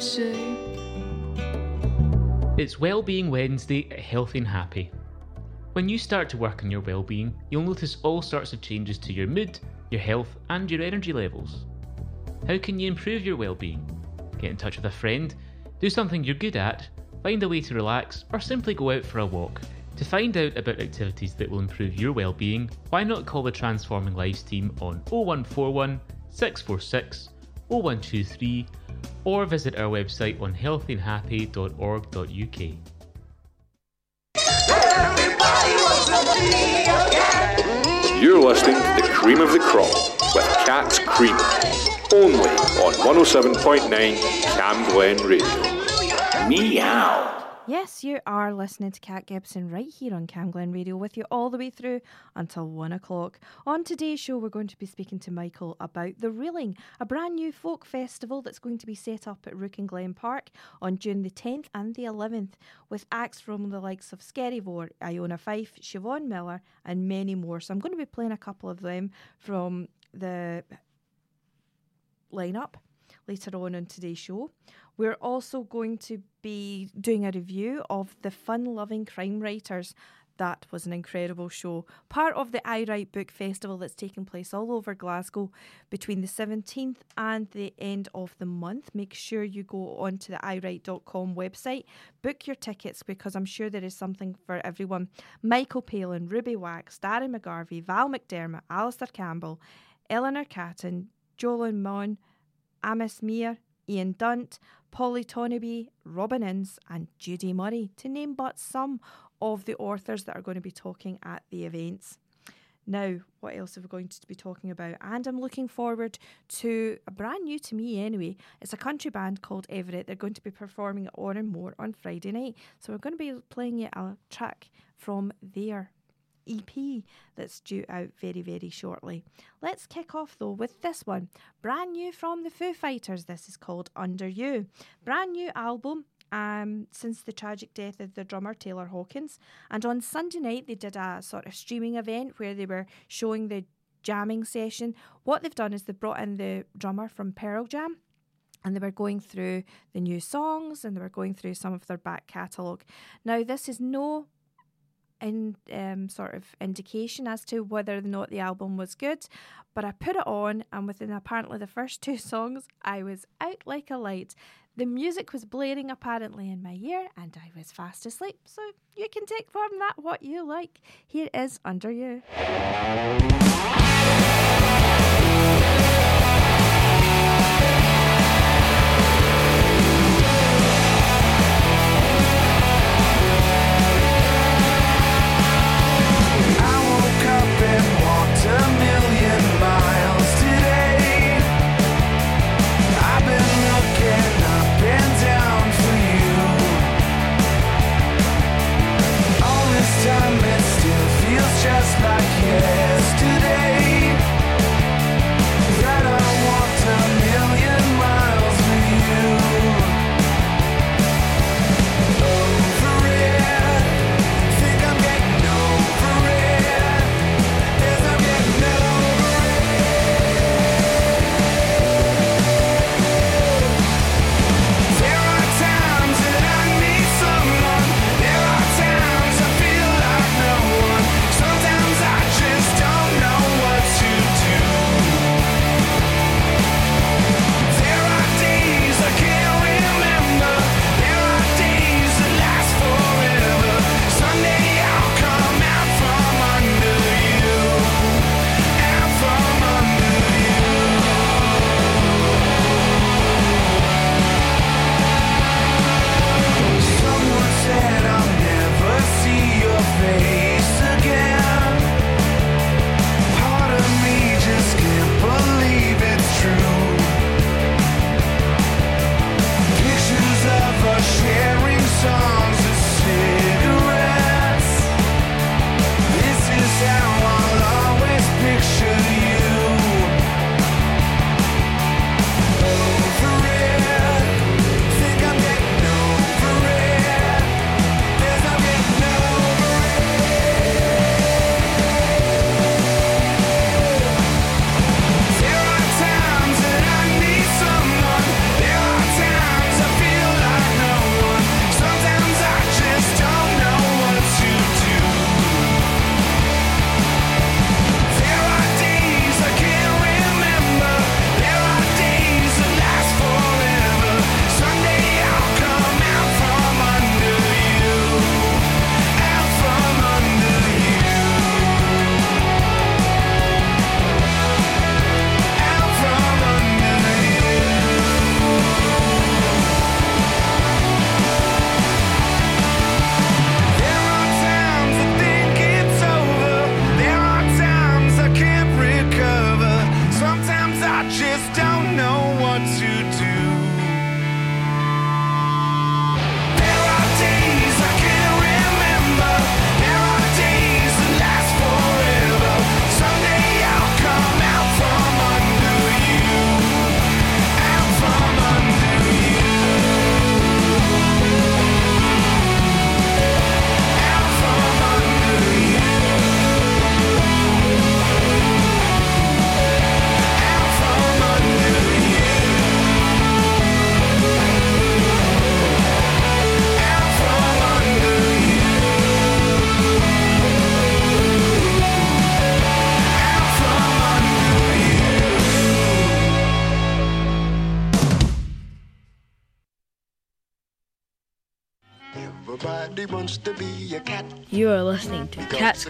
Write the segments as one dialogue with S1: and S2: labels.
S1: to say.
S2: It's Wellbeing Wednesday at Healthy and Happy. When you start to work on your well-being, you'll notice all sorts of changes to your mood, your health, and your energy levels. How can you improve your well-being? Get in touch with a friend, do something you're good at, find a way to relax, or simply go out for a walk. To find out about activities that will improve your well-being, why not call the Transforming Lives team on 0141 646 0123 or visit our website on healthyandhappy.org.uk.
S3: You're listening to the cream of the crop with Cat's Cream, only on 107.9 Cam Glen Radio. Meow.
S4: Yes, you are listening to Cat Gibson right here on Cam Glen Radio with you all the way through until one o'clock. On today's show, we're going to be speaking to Michael about The Reeling, a brand new folk festival that's going to be set up at Rouken Glen Park on June the 10th and the 11th, with acts from the likes of Skerryvore, Iona Fyfe, Siobhan Miller, and many more. So I'm going to be playing a couple of them from the lineup later on in today's show. We're also going to be doing a review of The Fun Loving Crime Writers. That was an incredible show. Part of the Aye Write Book Festival that's taking place all over Glasgow between the 17th and the end of the month. Make sure you go onto the iWrite.com website, book your tickets because I'm sure there is something for everyone. Michael Palin, Ruby Wax, Darren McGarvey, Val McDermid, Alastair Campbell, Eleanor Catton, Jolyn Mon, Amos Mear, Ian Dunt, Polly Toynbee, Robin Ince, and Judy Murray, to name but some of the authors that are going to be talking at the events. Now, what else are we going to be talking about? And I'm looking forward to a brand new to me anyway. It's a country band called Everett. They're going to be performing at Oran Mor on Friday night. So we're going to be playing you a track from their EP that's due out very, very shortly. Let's kick off though with this one. Brand new from the Foo Fighters. This is called Under You. Brand new album. Um, since the tragic death of the drummer Taylor Hawkins. And on Sunday night, they did a sort of streaming event where they were showing the jamming session. What they've done is they've brought in the drummer from Pearl Jam and they were going through the new songs and they were going through some of their back catalogue. Now, this is no in um, sort of indication as to whether or not the album was good, but I put it on, and within apparently the first two songs, I was out like a light. The music was blaring apparently in my ear, and I was fast asleep. So you can take from that what you like. Here is Under You.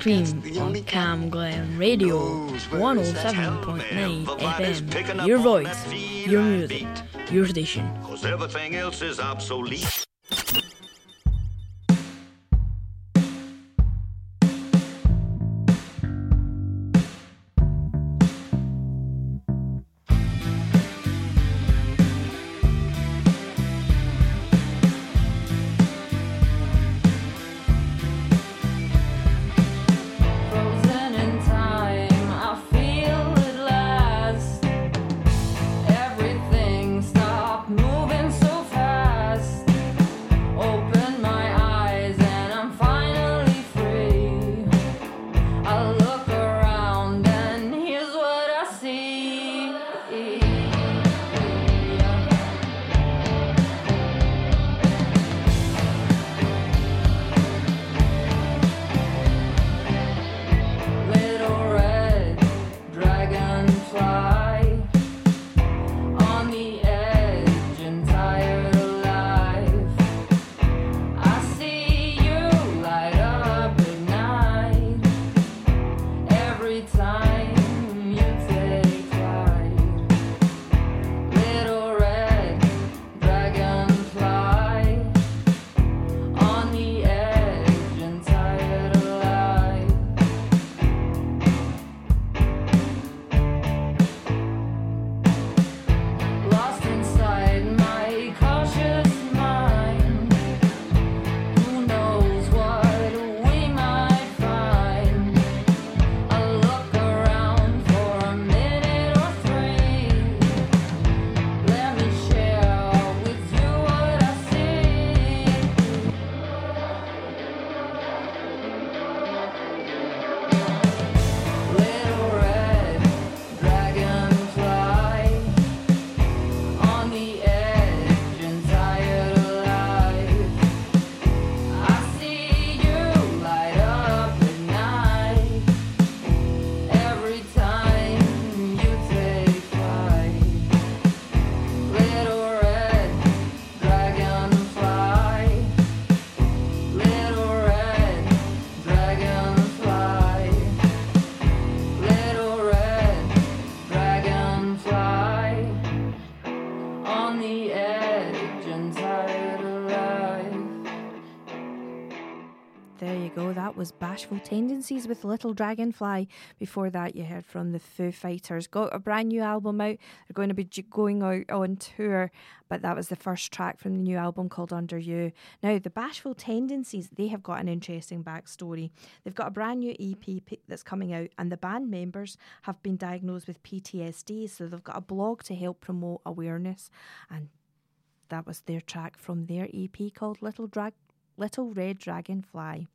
S5: Scream on Cam Glen Radio 107.9 FM. Your voice, your music, your station.
S6: Cause everything else is obsolete.
S4: Was Bashful Tendencies with Little Dragonfly. Before that, you heard from the Foo Fighters. Got a brand new album out. They're going to be going out on tour, but that was the first track from the new album called Under You. Now, the Bashful Tendencies, they have got an interesting backstory. They've got a brand new EP that's coming out, and the band members have been diagnosed with PTSD, so they've got a blog to help promote awareness. And that was their track from their EP called Little Little Red Dragonfly.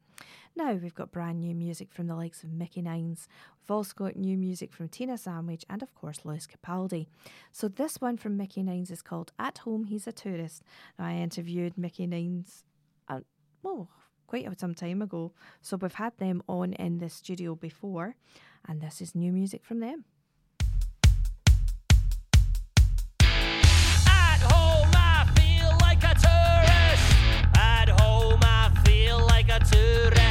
S4: Now we've got brand new music from the likes of Mickey Nines. We've also got new music from Tina Sandwich and, of course, Lewis Capaldi. So this one from Mickey Nines is called At Home He's a Tourist. Now, I interviewed Mickey Nines, uh, oh, quite some time ago. So we've had them on in the studio before, and this is new music from them.
S7: tourist.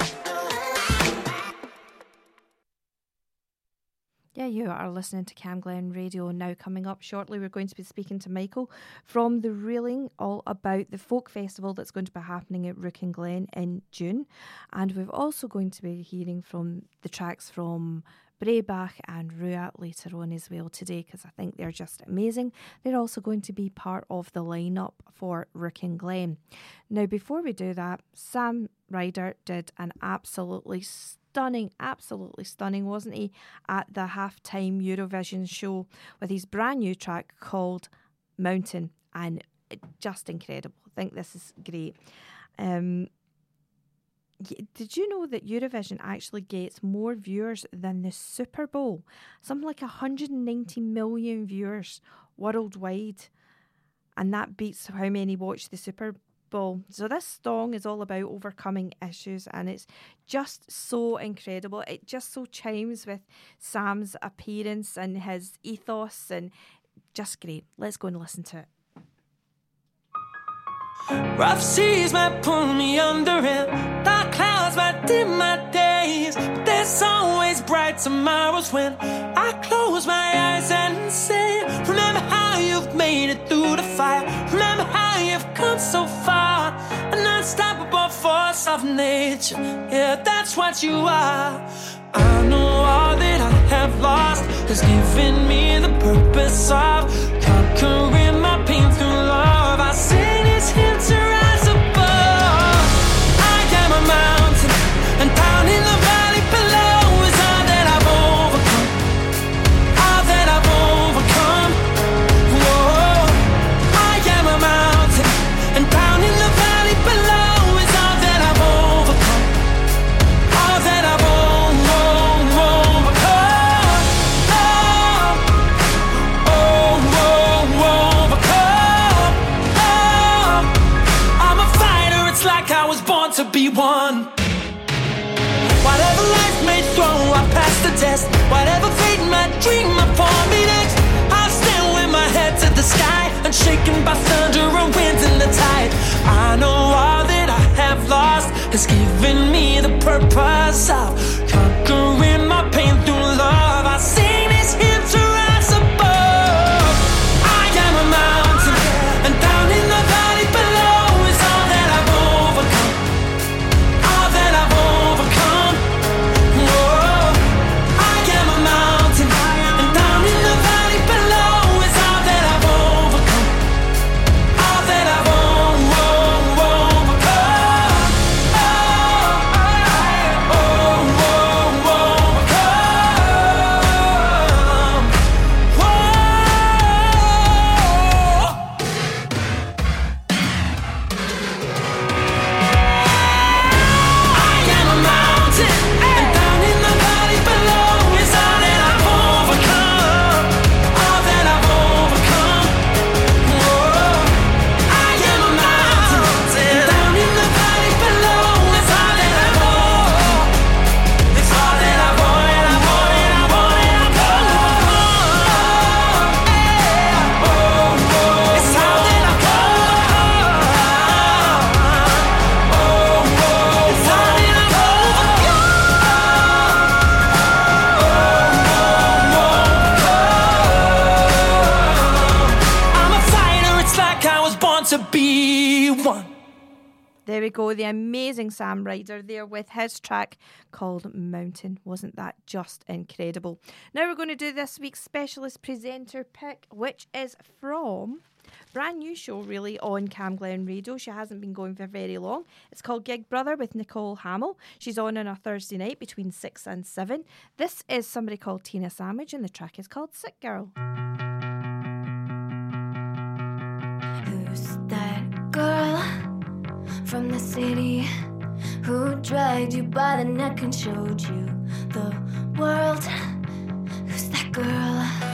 S4: are listening to Cam Glen Radio. Now, coming up shortly, we're going to be speaking to Michael from The Reeling all about the folk festival that's going to be happening at Rouken Glen in June. And we're also going to be hearing from the tracks from Breabach and Rua later on as well today because I think they're just amazing. They're also going to be part of the lineup for Rouken Glen. Now, before we do that, Sam Ryder did an absolutely stunning, absolutely stunning, wasn't he, at the halftime Eurovision show with his brand new track called Mountain, and just incredible. I think this is great. Um, did you know that Eurovision actually gets more viewers than the Super Bowl? Something like 190 million viewers worldwide. And that beats how many watch the Super So this song is all about overcoming issues and it's just so incredible. It just so chimes with Sam's appearance and his ethos and just great. Let's go and listen to it.
S8: Rough seas might pull me under and dark clouds might dim my days. But there's always bright tomorrows when I close my eyes and say, come so far. An unstoppable force of nature. Yeah, that's what you are. I know all that I have lost has given me the purpose of conquering my pain through love. I sing purpose
S4: Sam Ryder there with his track called Mountain. Wasn't that just incredible? Now we're going to do this week's specialist presenter pick, which is from brand new show really on Cam Glen Radio. She hasn't been going for very long. It's called Gig Brother with Nicole Hamill. She's on on a Thursday night between six and seven. This is somebody called Tina Samage, and the track is called Sick Girl.
S9: Who's that girl from the city? Who dragged you by the neck and showed you the world. Who's that girl?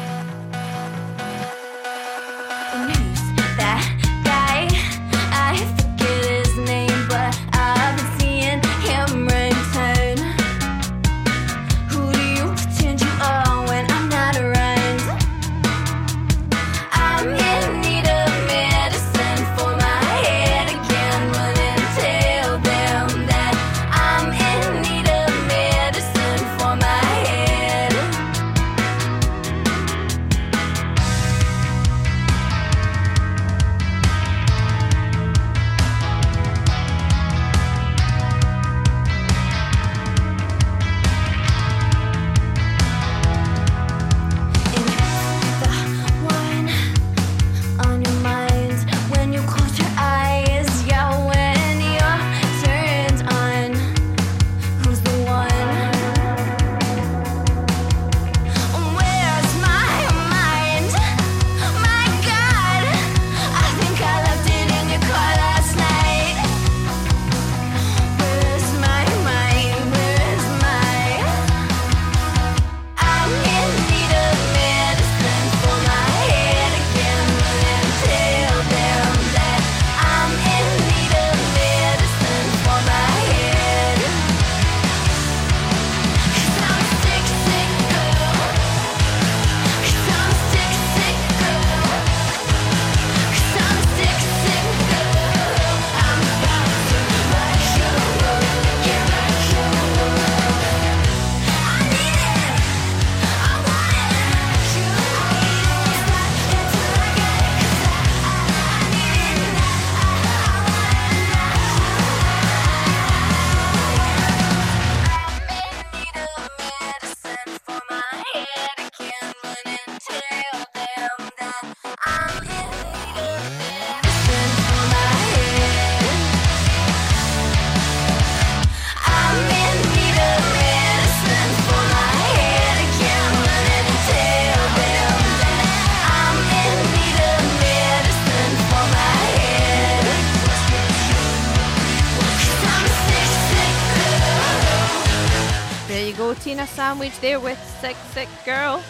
S4: Sandwich there with Sick Sick Girl.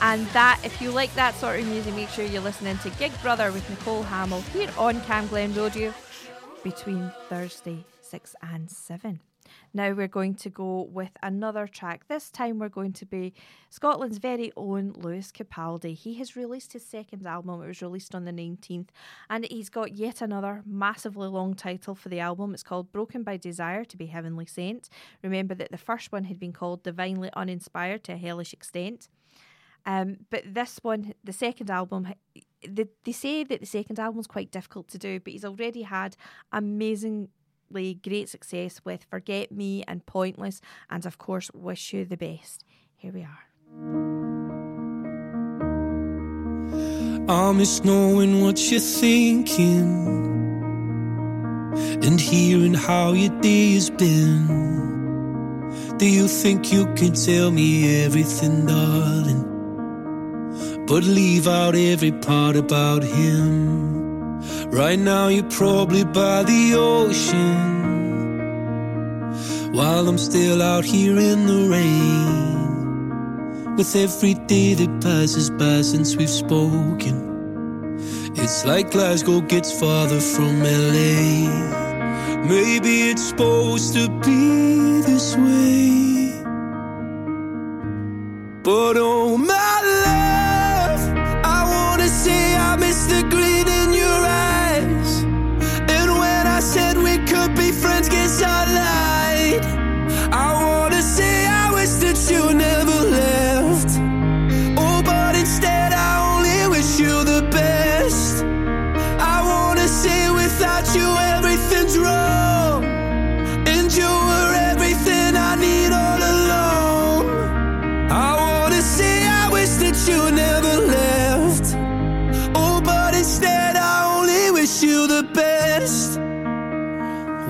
S4: And that, if you like that sort of music, make sure you're listening to Gig Brother with Nicole Hamill here on Cam Glen Radio between Thursday 6 and 7. Now we're going to go with another track. This time we're going to be Scotland's very own Lewis Capaldi. He has released his second album. It was released on the 19th, and he's got yet another massively long title for the album. It's called Broken by Desire to be Heavenly Sent. Remember that the first one had been called Divinely Uninspired to a Hellish Extent. Um, but this one, the second album, they, they say that the second album is quite difficult to do, but he's already had amazing great success with Forget Me and Pointless, and of course, Wish You the Best. Here we are.
S10: I miss knowing what you're thinking and hearing how your day has been. Do you think you can tell me everything, darling? But leave out every part about him. Right now, you're probably by the ocean. While I'm still out here in the rain. With every day that passes by since we've spoken. It's like Glasgow gets farther from LA. Maybe it's supposed to be this way. But oh my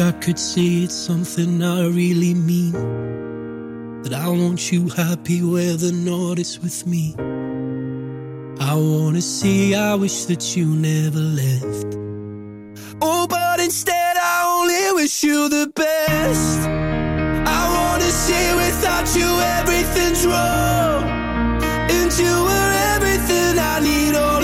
S10: I could say it's something I really mean. That I want you happy whether or not it's with me. I wanna say I wish that you never left. Oh, but instead I only wish you the best. I wanna say without you everything's wrong. And you were everything I need all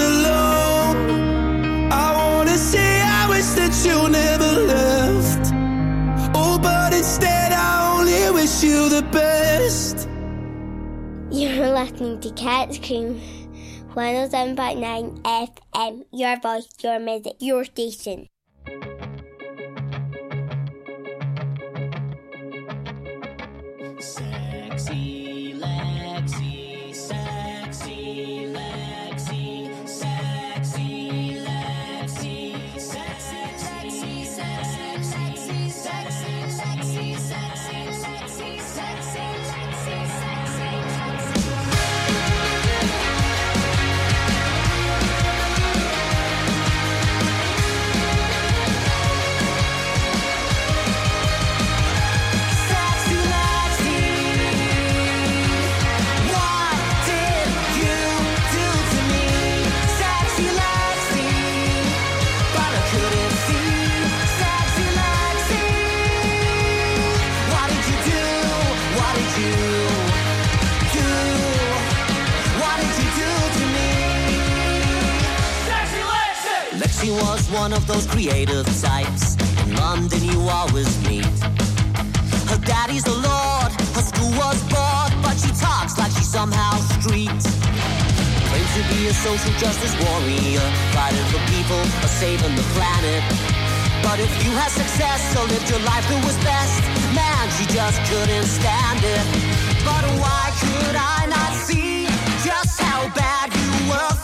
S10: the best.
S11: You're listening to Cat's Cream, 107.9 FM. Your voice, your music, your station.
S8: Sexy
S12: one of those creative types in London you always meet. Her daddy's a lord, her school was bored, but she talks like she's somehow street. Claims to be a social justice warrior, fighting for people or saving the planet. But if you had success or lived your life that was best, man, she just couldn't stand it. But why could I not see just how bad you were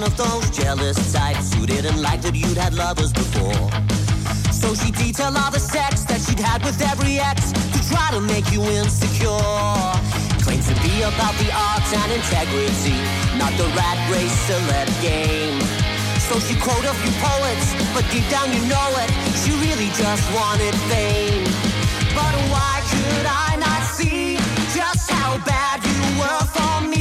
S12: one of those jealous types who didn't like that you'd had lovers before. So she detailed all the sex that she'd had with every ex to try to make you insecure. Claims to be about the arts and integrity, not the rat race celeb game. So she quote a few poets, but deep down you know it, she really just wanted fame. But why could I not see just how bad you were for me?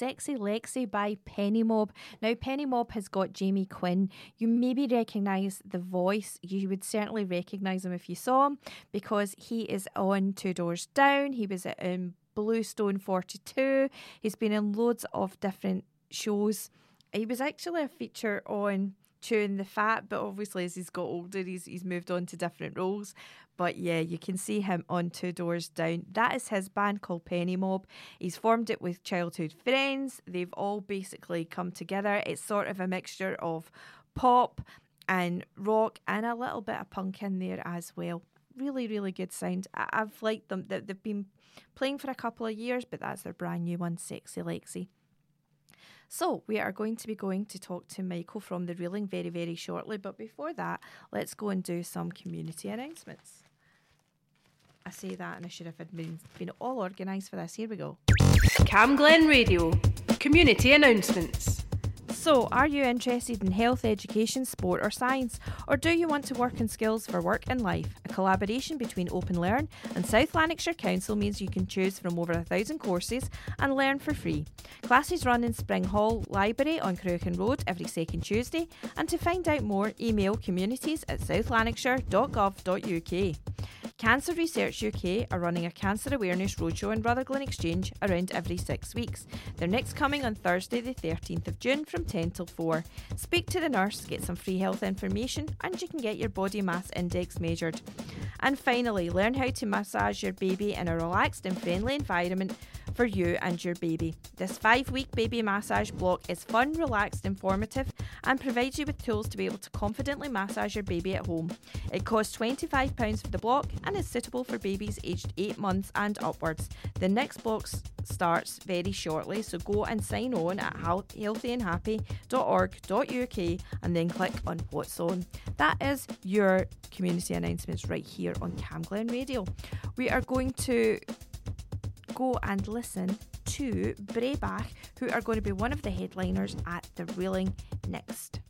S12: Sexy Lexi
S4: by Penny Mob. Now, Penny Mob has got Jamie Quinn. You maybe recognise the voice. You would certainly recognise him if you saw him because he is on Two Doors Down. He was in Bluestone 42. He's been in loads of different shows. He was actually a feature on Chewing the Fat, but obviously as he's got older, he's, he's moved on to different roles. But yeah, you can see him on Two Doors Down. That is his band called Penny Mob. He's formed it with childhood friends. They've all basically come together. It's sort of a mixture of pop and rock and a little bit of punk in there as well. Really, really good sound. I- I've liked them. They- They've been playing for a couple of years, but that's their brand new one, Sexy Lexi. So, we are going to be going to talk to Michael from the Reeling very, very shortly. But before that, let's go and do some community announcements. I say that and I should have been, been all organised for this. Here we go.
S13: Cam Glen Radio. Community announcements.
S4: So, are you interested in health, education, sport, or science? Or do you want to work in skills for work and life? A collaboration between Open Learn and South Lanarkshire Council means you can choose from over a thousand courses and learn for free. Classes run in Spring Hall Library on Cruachan Road every second Tuesday. And to find out more, email communities at southlanarkshire.gov.uk. Cancer Research UK are running a cancer awareness roadshow in Rutherglen Exchange around every six weeks. They're next coming on Thursday, the 13th of June from 10 till 4. Speak to the nurse, get some free health information, and you can get your body mass index measured. And finally, learn how to massage your baby in a relaxed and friendly environment for you and your baby. This five week baby massage block is fun, relaxed, informative, and provides you with tools to be able to confidently massage your baby at home. It costs £25 for the block and is suitable for babies aged 8 months and upwards. The next block starts very shortly, so go and sign on at healthyandhappy.org.uk and then click on What's On. That is your community announcements right here on Cam Glen Radio. We are going to go and listen to Breabach, who are going to be one of the headliners at the Reeling next.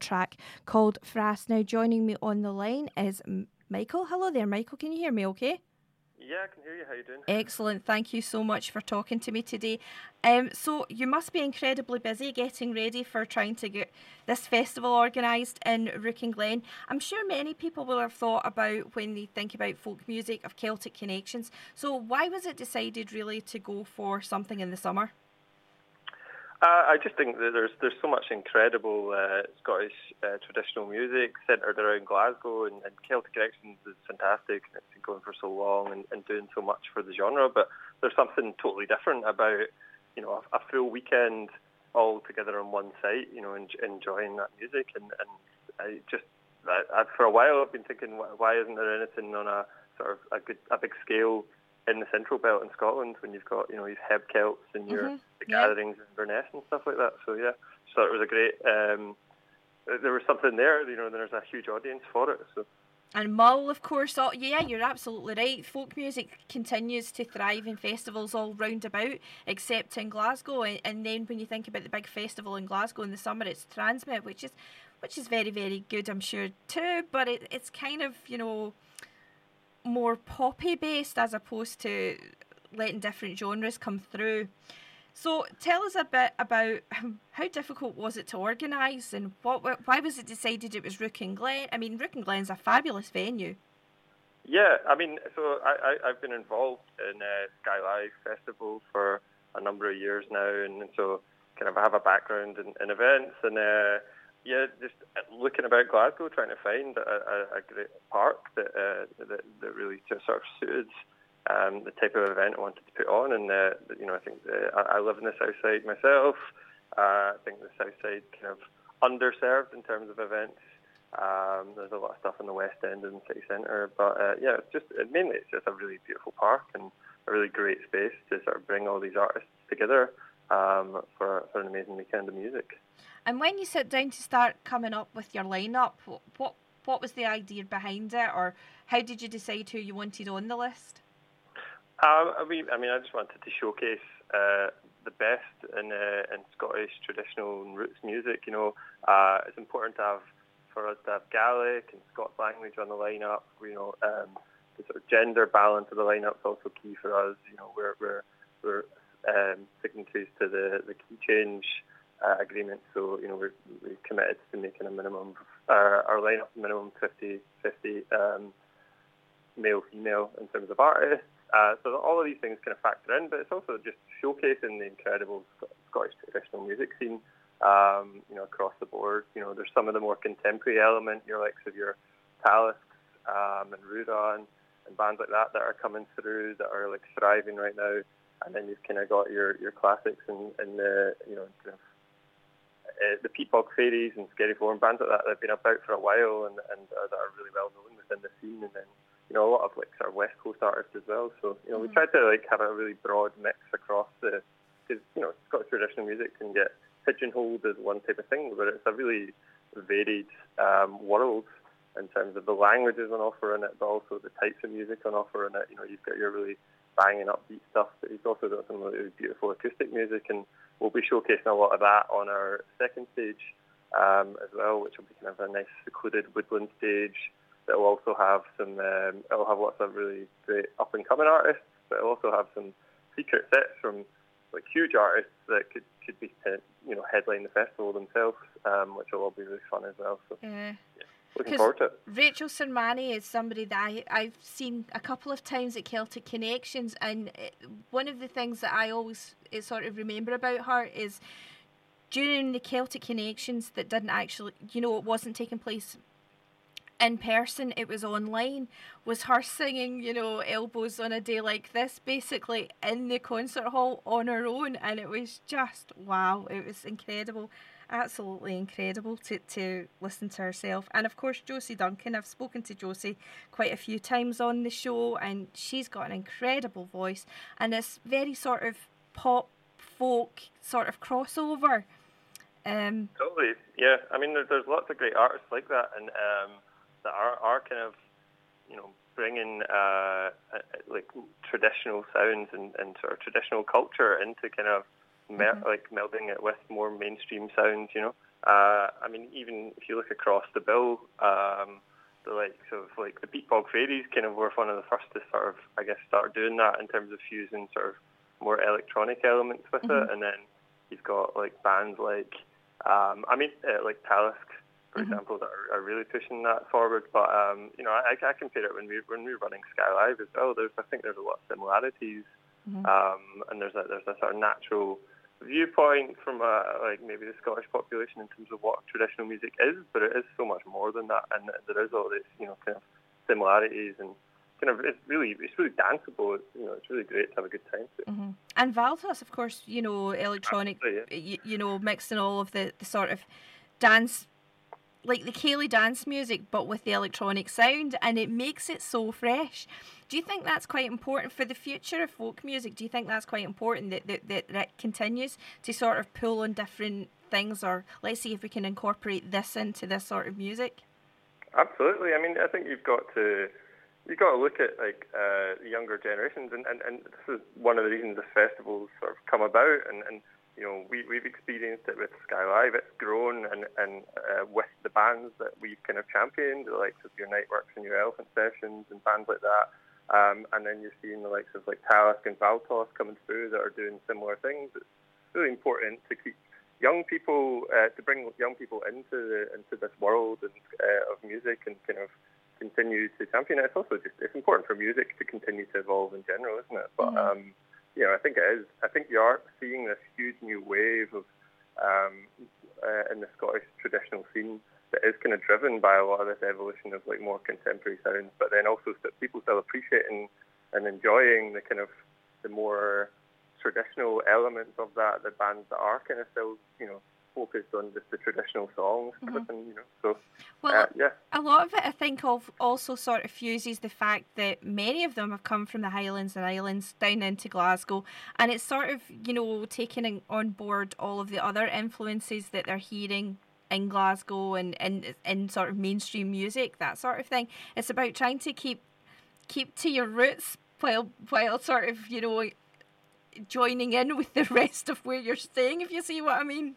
S4: Track called Frast. Now, joining me on the line is Michael. Hello there, Michael. Can you hear me okay?
S14: Yeah, I can hear you. How you doing?
S4: Excellent. Thank you so much for talking to me today. Um, so you must be incredibly busy getting ready for trying to get this festival organised in Rouken Glen. I'm sure many people will have thought about when they think about folk music of Celtic connections. So why was it decided really to go for something in the summer?
S14: Uh, I just think that there's there's so much incredible uh, Scottish uh, traditional music centred around Glasgow, and, and Celtic Connections is fantastic. and It's been going for so long and, and doing so much for the genre, but there's something totally different about you know a, a full weekend all together on one site, you know, en- enjoying that music, and, and I just I, I, for a while I've been thinking why- isn't there anything on a sort of a good a big scale in the Central Belt in Scotland when you've got you know you've Heb Celts and your
S4: Mhm,
S14: the
S4: yeah.
S14: gatherings in Inverness and stuff like that. So yeah, so it was a great. Um, there was something there, you know, and there's a huge audience for it. So
S4: And Mull, of course. Oh, yeah, you're absolutely right. Folk music continues to thrive in festivals all round about, except in Glasgow. And, and then when you think about the big festival in Glasgow in the summer, it's TRNSMT, which is which is very very good, I'm sure too. But it, it's kind of you know more poppy based as opposed to letting different genres come through. So tell us a bit about how difficult was it to organise and what why was it decided it was Rouken Glen? I mean, Rouken Glen's a fabulous venue.
S14: yeah, I mean, so I, I I've been involved in uh, Skye Live Festival for a number of years now, and, and so kind of I have a background in, in events and. Uh, yeah, just looking about Glasgow, trying to find a, a, a great park that, uh, that that really sort of suited um, the type of event I wanted to put on. And uh, you know, I think uh, I, I live in the south side myself. Uh, I think the south side kind of underserved in terms of events. Um, there's a lot of stuff in the West End and city centre, but uh, yeah, it's just mainly it's just a really beautiful park and a really great space to sort of bring all these artists together um, for for an amazing weekend of music.
S4: And when you sit down to start coming up with your lineup, wh- what what was the idea behind it, or how did you decide who you wanted on the list?
S14: Um, I mean, I mean, I just wanted to showcase uh, the best in uh, in Scottish traditional and roots music. You know, uh, it's important to have for us to have Gaelic and Scots language on the lineup. You know, um, the sort of gender balance of the lineup is also key for us. You know, we're we're we're um, signatories to the the key change uh, agreement, so you know we're, we're committed to making a minimum our, our lineup minimum 50 50 um, male female in terms of artists. Uh, so all of these things kind of factor in, but it's also just showcasing the incredible Sc- Scottish traditional music scene. Um, you know, across the board. You know, there's some of the more contemporary element, your likes of your Talisks um, and Rudan and bands like that that are coming through that are like thriving right now. And then you've kind of got your your classics and, and the you know kind of, uh, the Bog Fairies and Scary and bands like that have been about for a while and and uh, that are really well known within the scene. And then you know a lot of like sort of West Coast artists as well. So you know we try to like have a really broad mix across the because you know Scottish traditional music can get pigeonholed as one type of thing, but it's a really varied um, world in terms of the languages on offer in it, but also the types of music on offer in it. You know, you've got your really banging upbeat stuff, but you've also got some really beautiful acoustic music, and we'll be showcasing a lot of that on our second stage um, as well, which will be kind of a nice secluded woodland stage. That will also have some. Um, it'll have lots of really great up and coming artists, but it'll also have some secret sets from like huge artists that could could be uh, you know headline the festival themselves, um, which will all be really fun as well. So
S4: Yeah.
S14: Looking forward to it.
S4: Rachel Sermanni is somebody that I, I've seen a couple of times at Celtic Connections, and one of the things that I always eh, sort of remember about her is during the Celtic Connections that didn't actually, you know, it wasn't taking place in person, it was online, was her singing, you know, Elbows on a Day Like This, basically in the concert hall on her own, and it was just wow, it was incredible. Absolutely incredible to, to listen to herself. And of course, Josie Duncan. I've spoken to Josie quite a few times on the show, and she's got an incredible voice and this very sort of pop folk sort of crossover. Um,
S14: Totally, yeah. I mean, there, there's lots of great artists like that, and um, that are are kind of, you know, bringing uh, uh, like traditional sounds and, and sort of traditional culture into kind of mer- like melding it with more mainstream sounds. You know, uh, I mean, even if you look across the bill, um, the likes of like the Peatbog Faeries kind of were one of the first to sort of, I guess, start doing that in terms of fusing sort of more electronic elements with
S15: Mhm.
S14: it, and then you've got like bands like, um, I mean, uh, like Talisk, for
S15: Mhm.
S14: example, that are, are really pushing that forward. But um, you know, I, I compare it when we when we were running Skye Live as well. There's I think there's a lot of similarities,
S15: Mhm.
S14: um, and there's a there's a sort of natural viewpoint from uh, like maybe the Scottish population in terms of what traditional music is, but it is so much more than that, and there is all this you know kind of similarities and kind of it's really it's really danceable. It's, you know, it's really great to have a good time. To.
S4: hmm And Valtos, of course, you know, electronic, you, you know, mixing all of the, the sort of dance, like the ceilidh dance music, but with the electronic sound, and it makes it so fresh. Do you think that's quite important for the future of folk music? Do you think that's quite important that that, that, that continues to sort of pull on different things, or let's see if we can incorporate this into this sort of music?
S14: Absolutely. I mean, I think you've got to you've got to look at like uh, younger generations, and, and, and this is one of the reasons the festivals sort of come about. And, and you know, we we've experienced it with Skye Live. It's grown, and and uh, with the bands that we've kind of championed, the likes of your Niteworks and your Elephant Sessions and bands like that. Um, and then you're seeing the likes of like Talisk and Valtos coming through that are doing similar things. It's really important to keep young people uh, to bring young people into the, into this world and, uh, of music and kind of continue to champion it. It's also just it's important for music to continue to evolve in general, isn't it? But
S15: Mhm.
S14: um, you know, I think it is. I think you are seeing this huge new wave of um, uh, in the Scottish traditional scene that is kind of driven by a lot of this evolution of like more contemporary sounds, but then also st- people still appreciating and enjoying the kind of the more traditional elements of that, the bands that are kind of still, you know, focused on just the traditional songs,
S4: Mhm.
S14: everything, you know. So,
S4: Well,
S14: uh, yeah,
S4: A lot of it, I think, of also sort of fuses the fact that many of them have come from the Highlands and Islands down into Glasgow, and it's sort of you know taking on board all of the other influences that they're hearing in Glasgow and in in sort of mainstream music, that sort of thing. It's about trying to keep keep to your roots while while sort of you know joining in with the rest of where you're staying, if you see what I mean.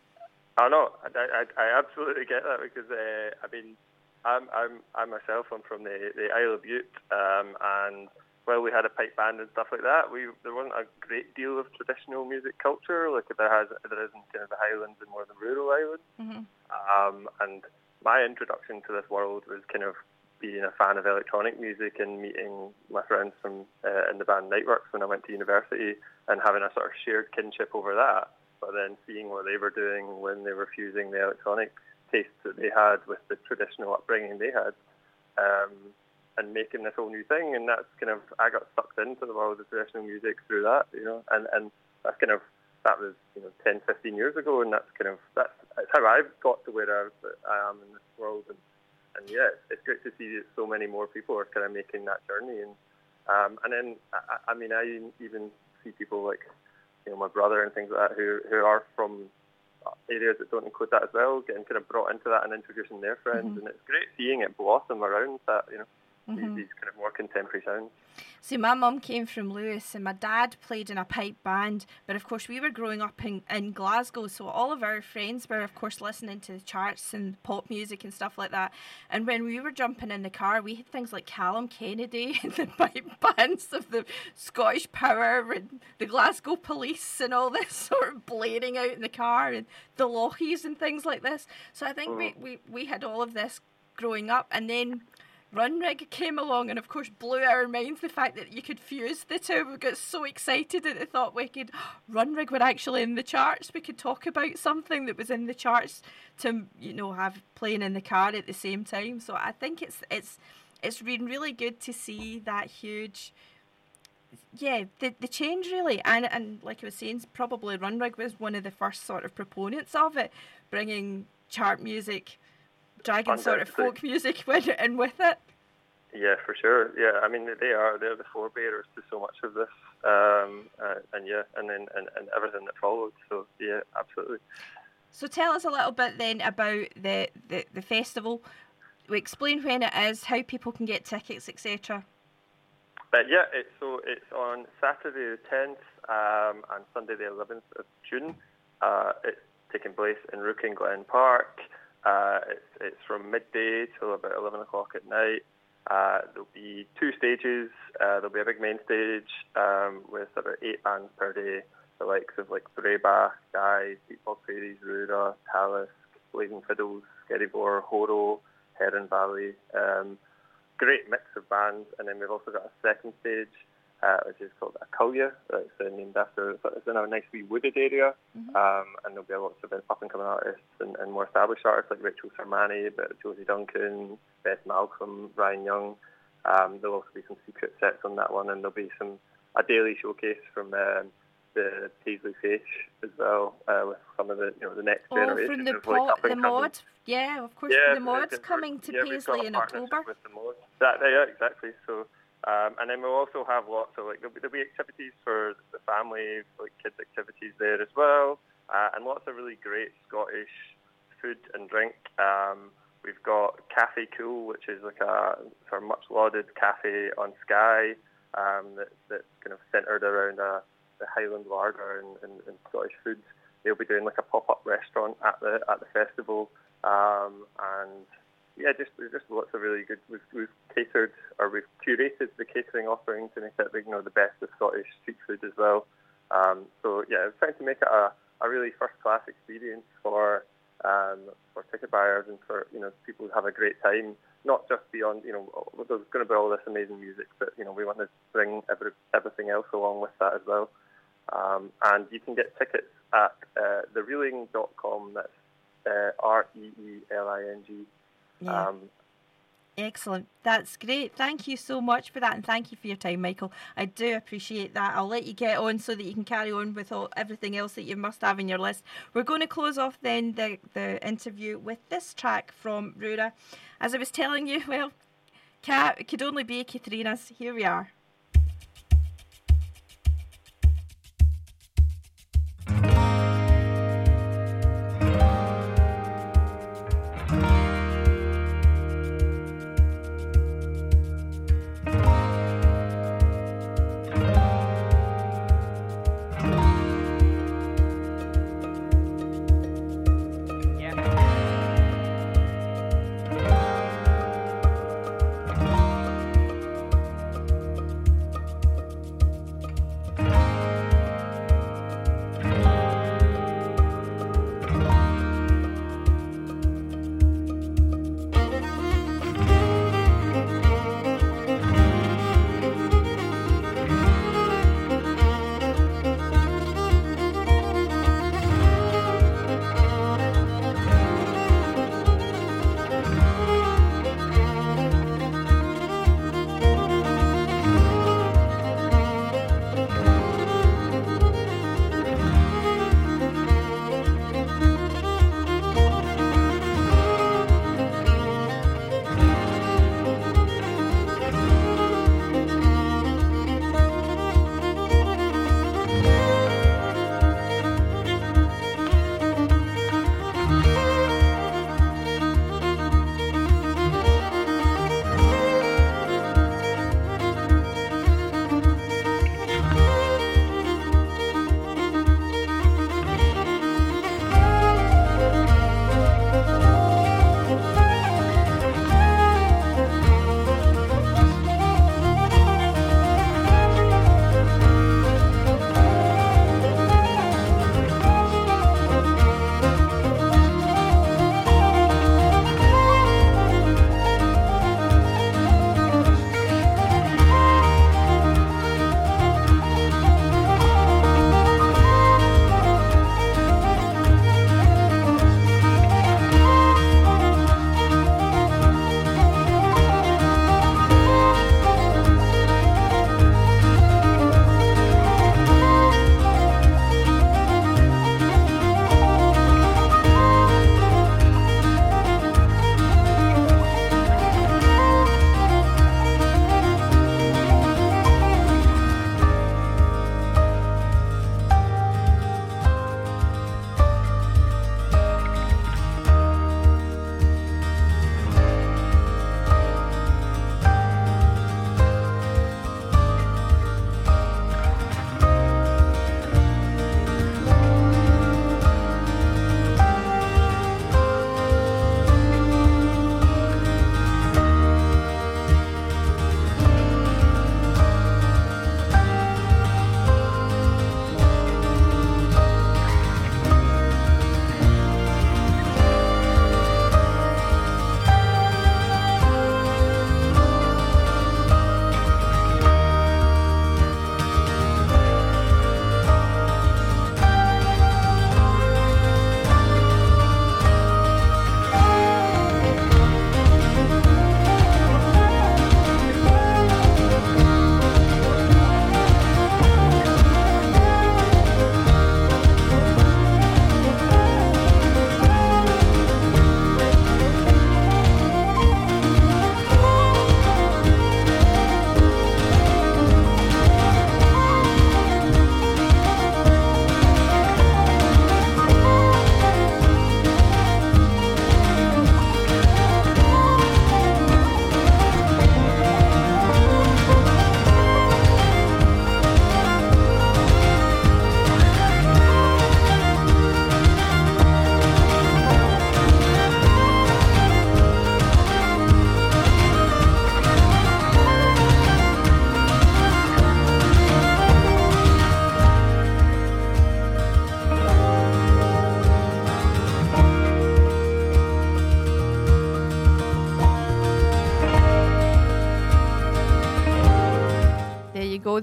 S14: I know. I, I, I absolutely get that because uh, I mean, I'm I'm I myself I'm from the the Isle of Bute, um, and while we had a pipe band and stuff like that, we there wasn't a great deal of traditional music culture like there has there is in kind of the Highlands and more the rural islands.
S4: Mm-hmm.
S14: Um, and my introduction to this world was kind of being a fan of electronic music and meeting my friends from uh, in the band Niteworks when I went to university and having a sort of shared kinship over that. But then seeing what they were doing when they were fusing the electronic tastes that they had with the traditional upbringing they had, um, and making this whole new thing. And that's kind of I got sucked into the world of traditional music through that, you know, and and that's kind of that was you know 10, 15 years ago, and that's kind of that's, that's how I've got to where I, am in this world. And and yeah, it's, it's great to see that so many more people are kind of making that journey. And um, and then I, I mean, I even see people like you know my brother and things like that who who are from areas that don't include that as well, getting kind of brought into that and introducing their friends.
S4: Mhm.
S14: And it's great seeing it blossom around that, you know,
S4: Mhm.
S14: these, kind of more contemporary sounds.
S4: See, my mum came from Lewis and my dad played in a pipe band, but of course we were growing up in, in Glasgow, so all of our friends were, of course, listening to the charts and pop music and stuff like that. And when we were jumping in the car, we had things like Calum Kennedy and the pipe bands of the Scottish Power and the Glasgow Police and all this sort of blaring out in the car and the Lochies and things like this. So I think we, we, we had all of this growing up, and then. Runrig came along and, of course, blew our minds the fact that you could fuse the two. We got so excited at the thought we could. Runrig were actually in the charts. We could talk about something that was in the charts to, you know, have playing in the car at the same time. So I think it's it's it's been really good to see that huge. Yeah, the the change really, and and like I was saying, probably Runrig was one of the first sort of proponents of it, bringing chart music, dragging sort of folk music it and with it.
S14: Yeah, for sure. Yeah, I mean they are they're the forebearers to so much of this, um, uh, and yeah, and then and, and everything that followed. So yeah, absolutely.
S4: So tell us a little bit then about the, the, the festival. We explain when it is, how people can get tickets, etc.
S14: But yeah, it's so it's on Saturday the 10th um, and Sunday the 11th of June. Uh, it's taking place in Rouken Glen Park. Uh, it's, it's from midday till about 11 o'clock at night. Uh, there'll be two stages. Uh, there'll be a big main stage um, with about eight bands per day. The likes of like Breabach, Guy, Peatbog Faeries, Rura, Talus, Blazing Fiddles, Skerryvore, Horo, Heron Valley. Um, great mix of bands. And then we've also got a second stage, uh, which is called Akulya. That's uh, named after, it's in a nice wee wooded area. Um, and there'll be lots of up and coming artists and, and more established artists like Rachel Sermanni, but Josie Duncan, Beth Malcolm, Ryan Young. Um, there'll also be some secret sets on that one, and there'll be some a daily showcase from um, the Paisley Fish as well, uh, with some of the you know the next
S4: Oh,
S14: generation
S4: from the
S14: of like
S4: the mod. Yeah, of course,
S14: yeah,
S4: the mod's coming to
S14: yeah,
S4: Paisley in October.
S14: With the mod. That, yeah, exactly. So, um, and then we'll also have lots of like there'll be, there'll be activities for the family, like kids activities there as well, uh, and lots of really great Scottish food and drink. Um, we've got Cafe Cool, which is like a sort of much lauded cafe on Skye um, that, that's kind of centred around a, the Highland lager and, and, and Scottish foods. They'll be doing like a pop-up restaurant at the at the festival, um, and yeah, just just lots of really good. We've, we've catered or we've curated the catering offering to make it you know the best of Scottish street food as well. Um, so yeah, we're trying to make it a, a really first-class experience for um, for ticket buyers and for you know people who have a great time. Not just beyond you know there's going to be all this amazing music, but you know we want to bring every, everything else along with that as well. Um, and you can get tickets at uh, thereeling.com. That's uh, R E E L I N G.
S4: Yeah.
S14: Um,
S4: Excellent. That's great. Thank you so much for that, and thank you for your time, Michael. I do appreciate that. I'll let you get on so that you can carry on with all, everything else that you must have in your list. We're going to close off then the, the interview with this track from Rura. As I was telling you, well, it could only be Katrina's. Here we are.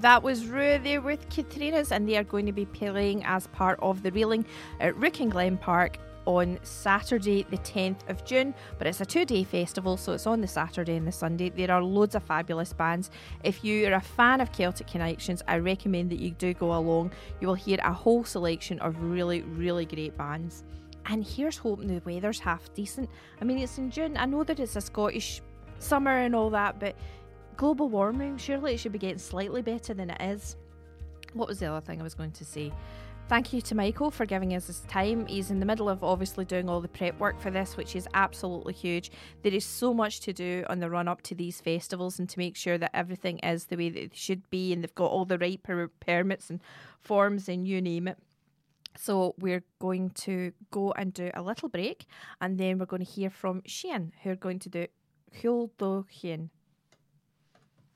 S4: That was Rue there with Katrinas, and they are going to be playing as part of the Reeling at Rouken Glen Park on Saturday, the 10th of June. But it's a two day festival, so it's on the Saturday and the Sunday. There are loads of fabulous bands. If you are a fan of Celtic Connections, I recommend that you do go along. You will hear a whole selection of really, really great bands. And here's hoping the weather's half decent. I mean, it's in June. I know that it's a Scottish summer and all that, but global warming, surely it should be getting slightly better than it is. What was the other thing I was going to say? Thank you to Michael for giving us his time. He's in the middle of obviously doing all the prep work for this, which is absolutely huge. There is so much to do on the run up to these festivals and to make sure that everything is the way that it should be and they've got all the right per- permits and forms and you name it. So we're going to go and do a little break and then we're going to hear from Sian who are going to do Hien.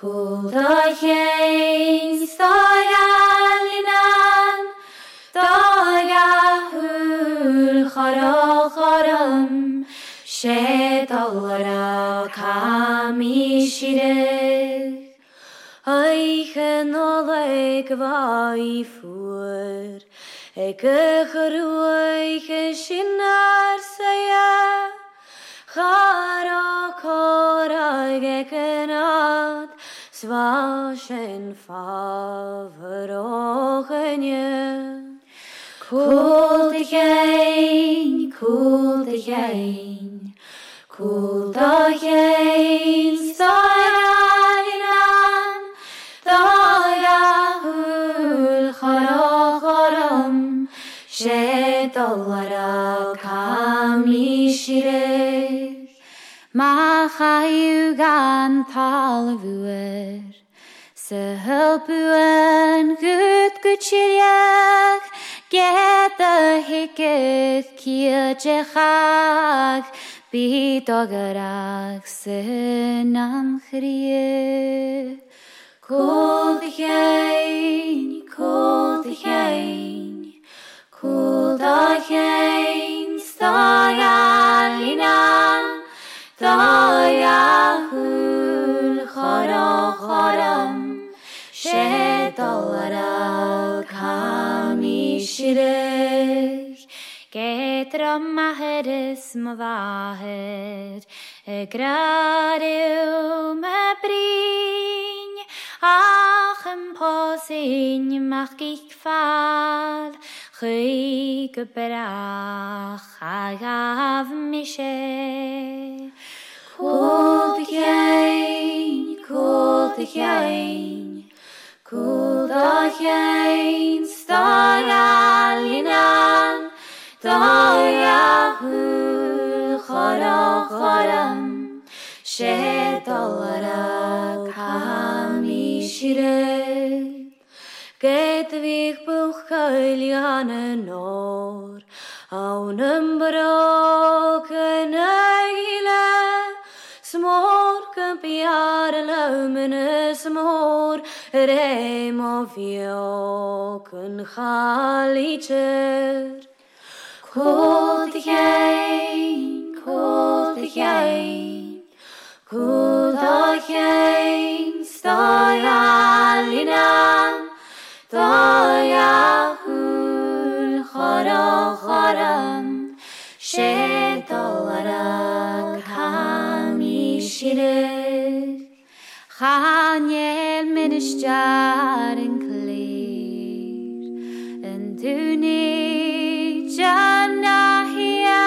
S16: Kuldahey saralinan Dagahül haraharam Şetallara kamişirek Eichen oleg vai fuer E kechrui che shinar saya. Chara korag e kenat zwischen verrogen Koel dich heen, koel dich heen, koel dich heen, stij heen. Chayw gan talfwyr, sy hylbwen gyd gwtiriach, get y higydd ciedjechach, byd ogarach sy'n am chrie. Cool the hein, cool the hein, cool Táhul chorá choram sé dóra chaí siire Getra maheris má bhahead i graú me brín ach an pósin meach giic fad. Chwy gybrach a gaf mi se. Cool the gain, cool the gain, cool the gain, stagalinan, dagahul buchel an yn or, awn yn broken eile, smor gympi ar y lawm yn y smor, yr eim o fioc yn chali tyr. Cwld i ein, cwld korokhoram şehit olarak hamişilir. Hanyel menişcarın klir, en düni canahiya,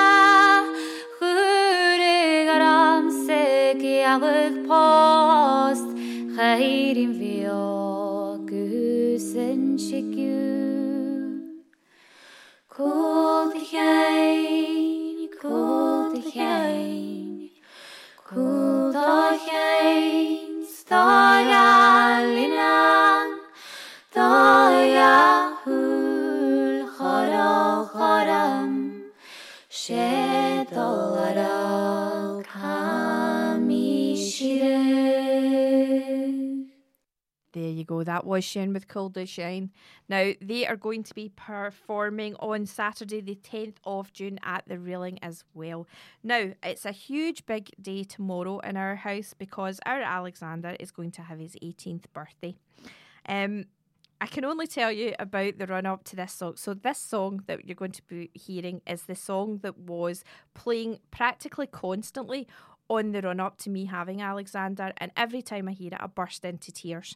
S16: hürri garam sekiyalık post, hayrin viyo güsen şekür. Cool the chain, cool the chain Cool the
S4: you go. That was Shane with Cold to Shine. Now, they are going to be performing on Saturday, the 10th of June at the Reeling as well. Now, it's a huge big day tomorrow in our house because our Alexander is going to have his 18th birthday. Um, I can only tell you about the run up to this song. So, this song that you're going to be hearing is the song that was playing practically constantly on the run up to me having Alexander. And every time I hear it, I burst into tears.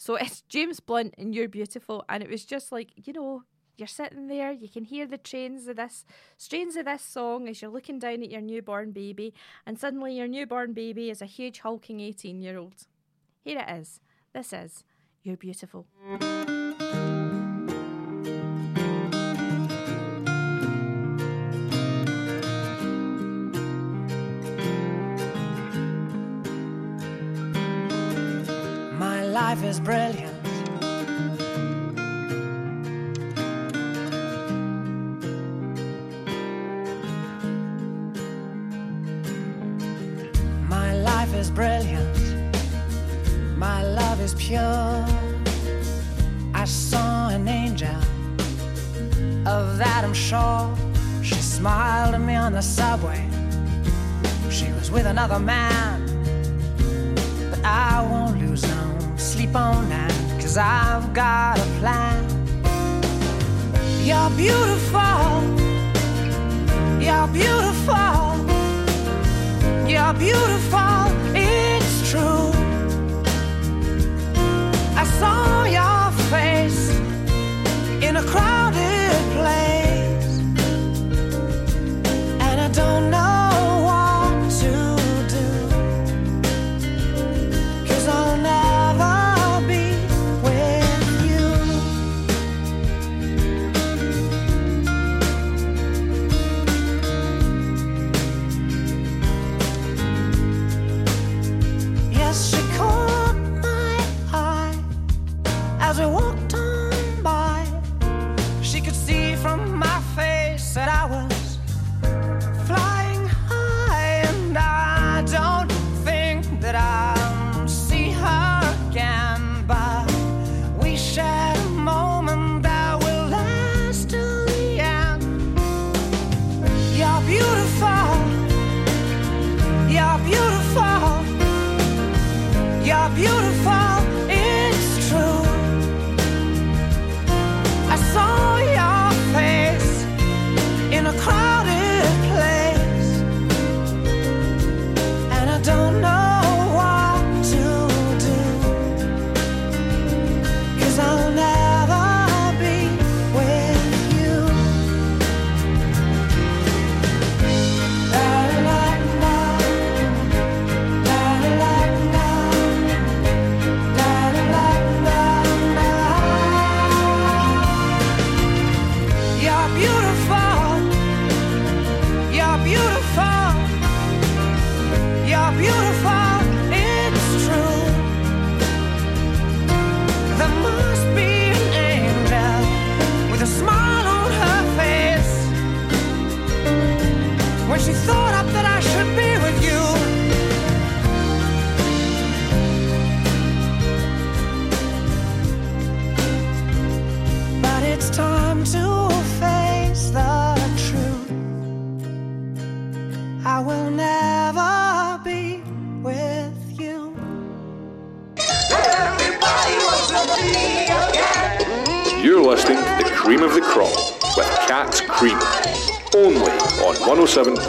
S4: So, it's James Blunt and You're Beautiful. And it was just like, you know, you're sitting there, you can hear the trains of this strains of this song as you're looking down at your newborn baby, and suddenly your newborn baby is a huge hulking 18 year old. Here it is. This is You're Beautiful.
S17: Life is brilliant. My life is brilliant. My love is pure. I saw an angel. Of that I'm sure. She smiled at me on the subway. She was with another man. Sleep that. Cause I've got a plan. You're beautiful. You're beautiful. You're beautiful. It's true. I saw your face in a crowded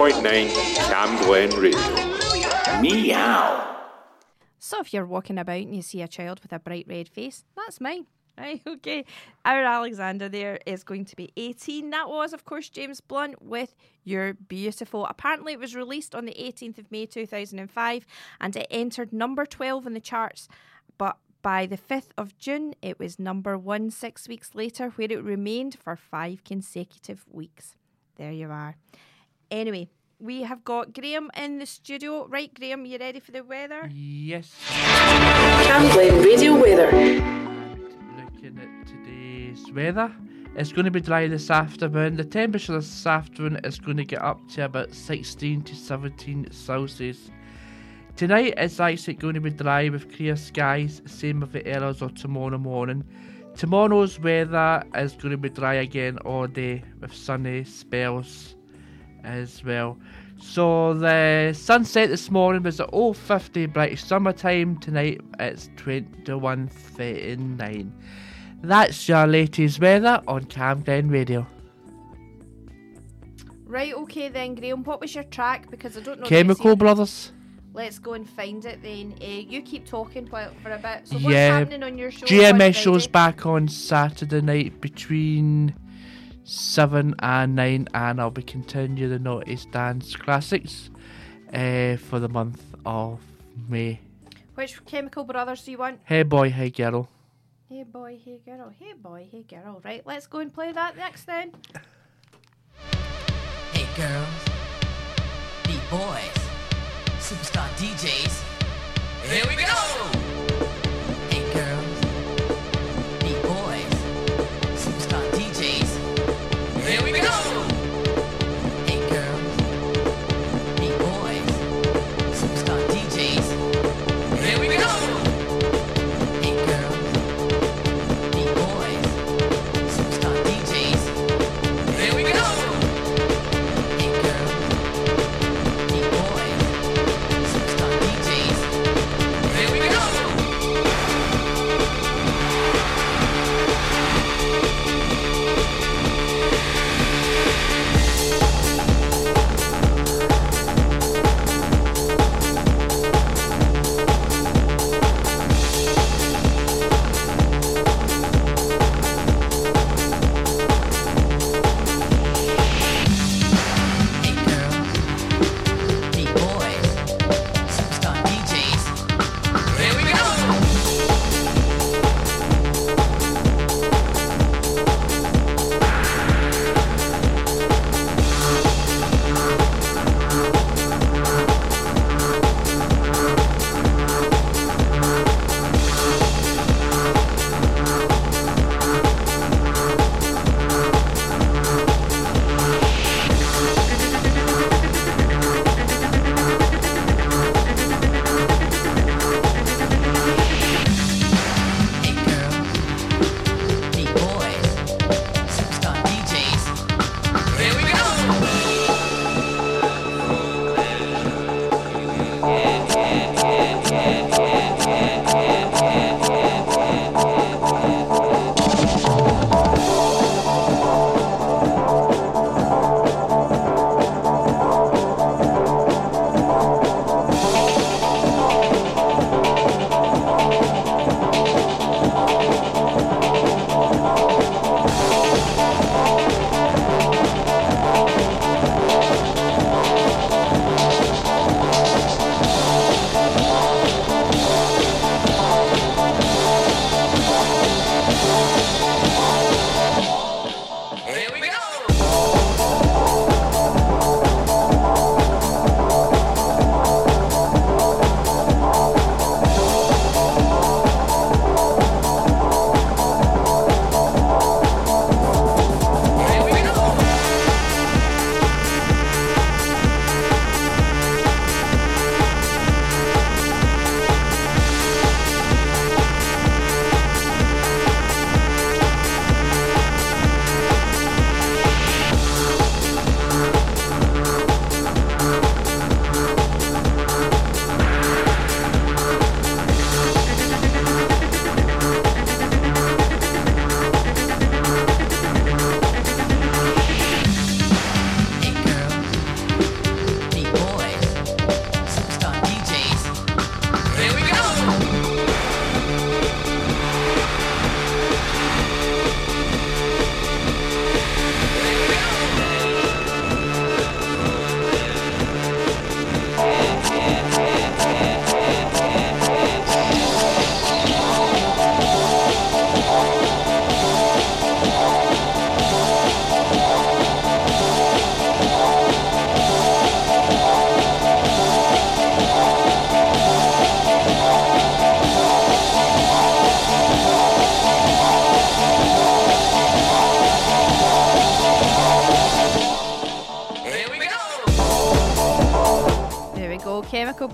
S3: 107.9 Cam Glen Radio. Meow.
S4: So if you're walking about and you see a child with a bright red face, that's mine. Right, okay. Our Alexander there is going to be 18. That was, of course, James Blunt with You're Beautiful. Apparently, it was released on the 18th of May 2005 and it entered number 12 in the charts. But By the 5th of June, it was number one six weeks later, where it remained for five consecutive weeks. There you are. Anyway, we have got Graham in the studio. Right, Graham, you ready for the weather?
S15: Yes.
S13: Camglen Radio Weather.
S15: Looking at today's weather, it's going to be dry this afternoon. The temperature this afternoon is going to get up to about 16 to 17 Celsius. Tonight it's actually going to be dry with clear skies, same with the hours of tomorrow morning. Tomorrow's weather is going to be dry again all day with sunny spells as well. So the sunset this morning was at 050 British summertime. Tonight it's 21.39. That's your latest weather on Cam Glen Radio.
S4: Right, okay then, Graham. What was your track? Because I don't know.
S15: Chemical Brothers.
S4: Let's go and find it then. Uh, you keep talking while, for a bit. So what's
S15: yeah,
S4: happening on your show?
S15: GMS show's back on Saturday night between 7 and 9, and I'll be continuing the Naughty Dance Classics uh, for the month of May.
S4: Which Chemical Brothers do you want?
S15: Hey boy, hey girl.
S4: Hey boy, hey girl. Hey boy, hey girl. Right, let's go and play that next then.
S18: Hey girls,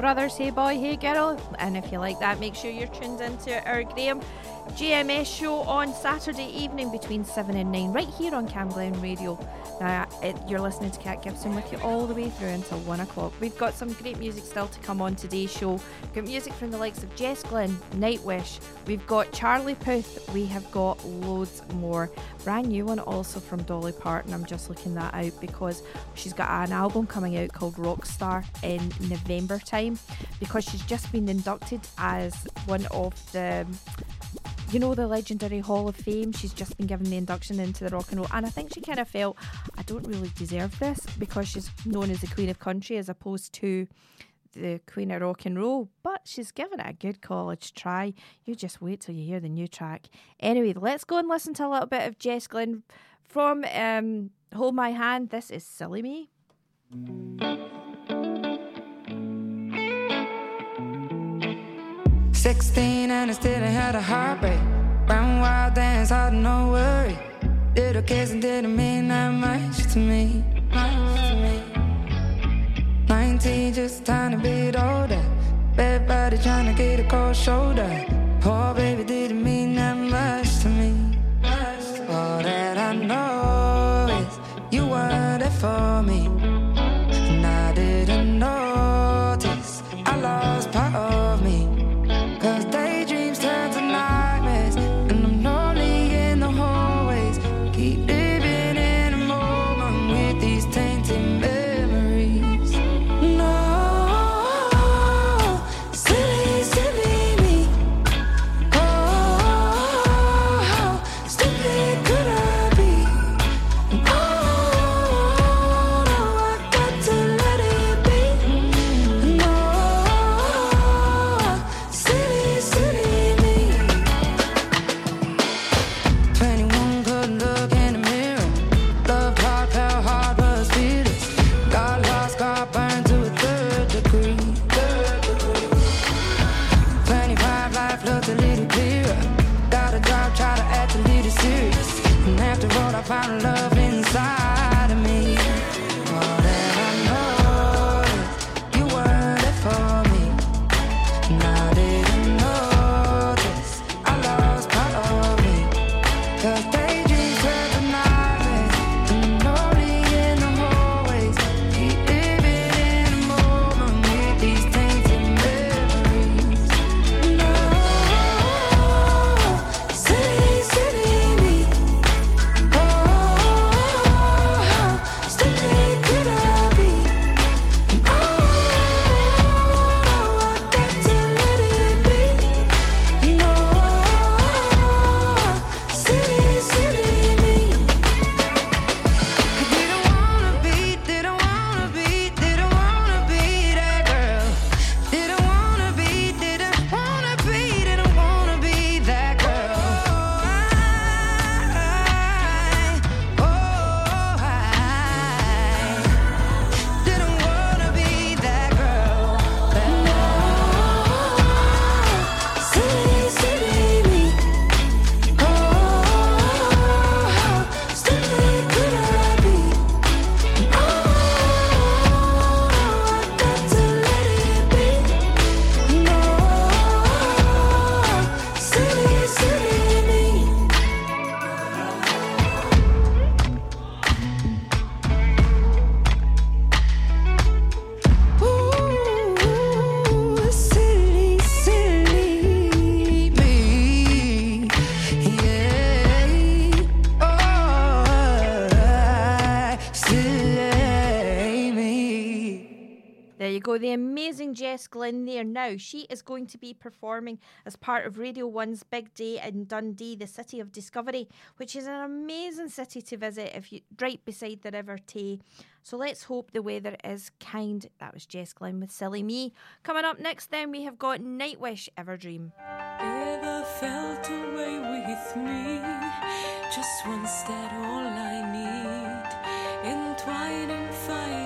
S4: Brothers, Hey Boy, Hey Girl. And if you like that, make sure you're tuned into our Graham GMS show on Saturday evening between 7 and 9, right here on Cam Glen Radio. Now, it, you're listening to Cat Gibson with you all the way through until 1 o'clock. We've got some great music still to come on today's show. We've got music from the likes of Jess Glynne, Nightwish, we've got Charlie Puth, we have got loads more. Brand new one also from Dolly Parton. I'm just looking that out because she's got an album coming out called Rockstar in November time because she's just been inducted as one of the you know the legendary Hall of Fame. She's just been given the induction into the rock and roll, and I think she kind of felt I don't really deserve this because she's known as the Queen of Country as opposed to the Queen of Rock and Roll. But she's given it a good college try. You just wait till you hear the new track. Anyway, let's go and listen to a little bit of Jess Glynne from um, Hold My Hand. This is Silly Me.
S19: Sixteen and I still had a heartbreak. Round wild dance, hard no worry. Little kissing didn't mean that much to me. Much to me. Nineteen, just trying to be older. Bad body trying to get a cold shoulder. Poor baby didn't mean that much to me. All that I know is you were there for me. And I didn't notice I lost part
S4: Jess Glynne there. Now, she is going to be performing as part of Radio 1's big day in Dundee, the city of Discovery, which is an amazing city to visit if you right beside the River Tay. So let's hope the weather is kind. That was Jess Glynne with Silly Me. Coming up next, then, we have got Nightwish Everdream.
S20: ever felt away with me. Just once that all I need. Entwining, finding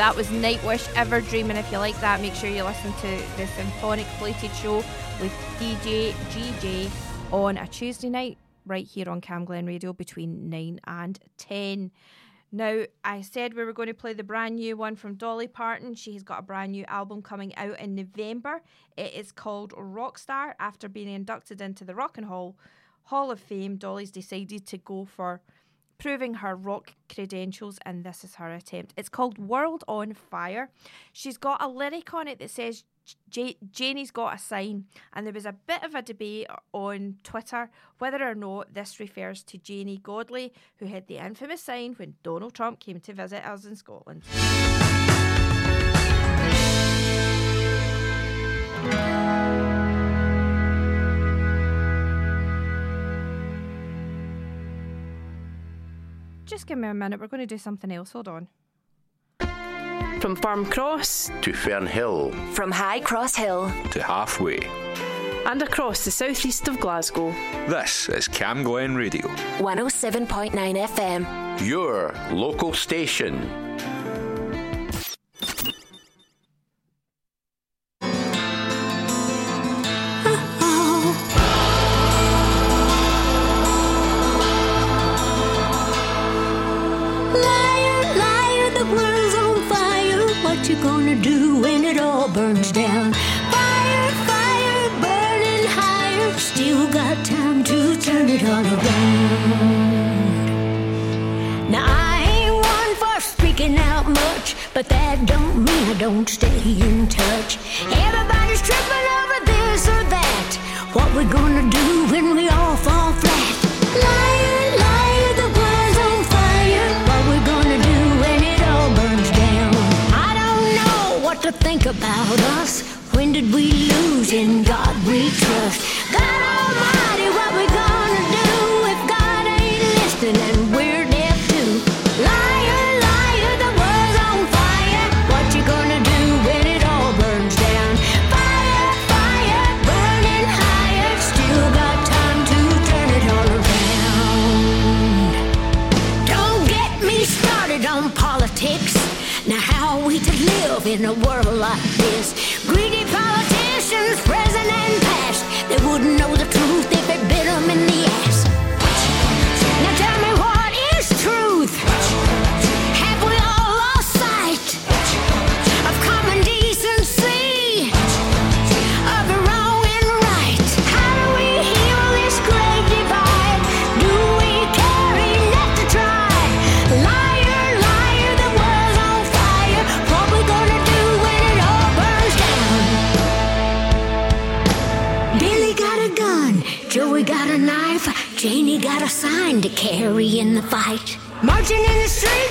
S4: that was Nightwish Ever and if you like that, make sure you listen to the Symphonic Plated Show with DJ GJ on a Tuesday night right here on Cam Glen Radio between 9 and 10. Now, I said we were going to play the brand new one from Dolly Parton. She's got a brand new album coming out in November. It is called Rockstar. After being inducted into the Rock and Roll Hall of Fame, Dolly's decided to go for proving her rock credentials, and this is her attempt. It's called World on Fire. She's got a lyric on it that says, J- Janie's got a sign, and there was a bit of a debate on Twitter whether or not this refers to Janey Godley, who had the infamous sign when Donald Trump came to visit us in Scotland. Just give me a minute, we're going to do something else. Hold on.
S13: From Farme Cross
S3: To Fernhill.
S13: From High Cross Hill
S3: To halfway.
S13: and across the southeast of Glasgow.
S3: This is Cam Glen Radio,
S13: 107.9 FM.
S3: your local station.
S21: Now I ain't one for speaking out much, but that don't mean I don't stay in touch. Everybody's tripping over this or that. What we gonna do when we all fall flat? The world's on fire. What we gonna do when it all burns down? I don't know what to think about us. When did we lose in God we trust? In a world like this? Sign to carry in the fight. Marching in the streets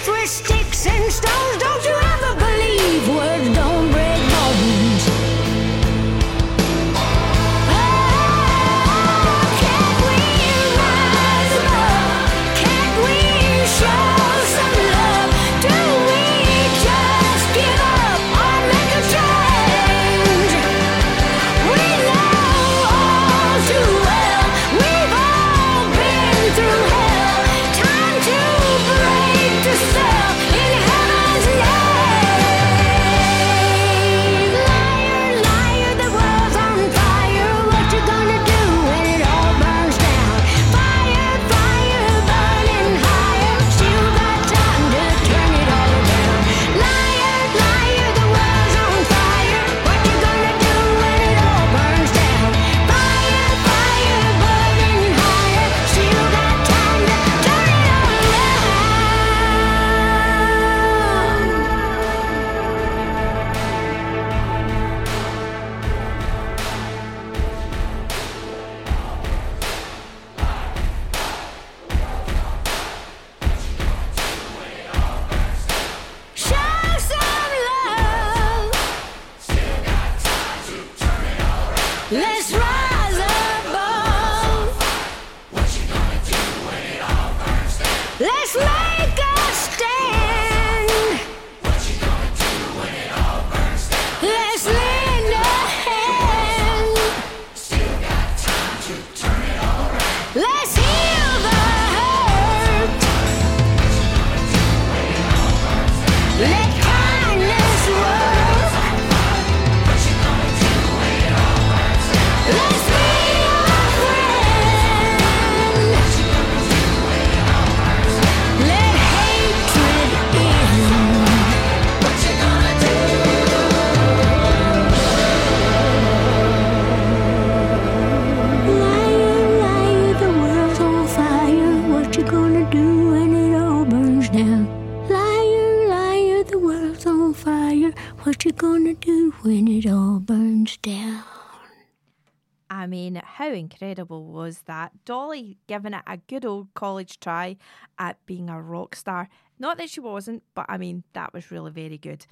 S8: mean, how incredible was that? Dolly giving it a good old college try at being a rock star. Not that she wasn't, but I mean, that was really very good.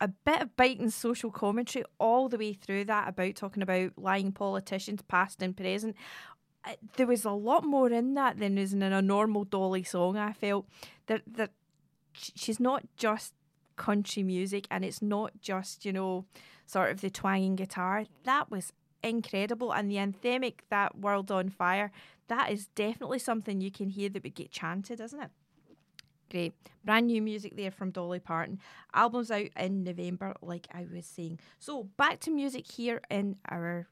S8: A bit of biting social commentary all the way through that about talking about lying politicians, past and present. Uh, There was a lot more in that than is in a normal Dolly song, I felt. That, that she's not just country music and it's not just, you know, sort of the twanging guitar. That was incredible. And the anthemic, that World on Fire, that is definitely something you can hear that would get chanted, isn't it? Great. Brand new music there from Dolly Parton. Album's out in November, like I was saying. So back to music here in our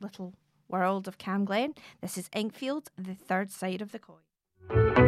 S8: little world of Cam Glen. This is Inkfield, the third side of the coin.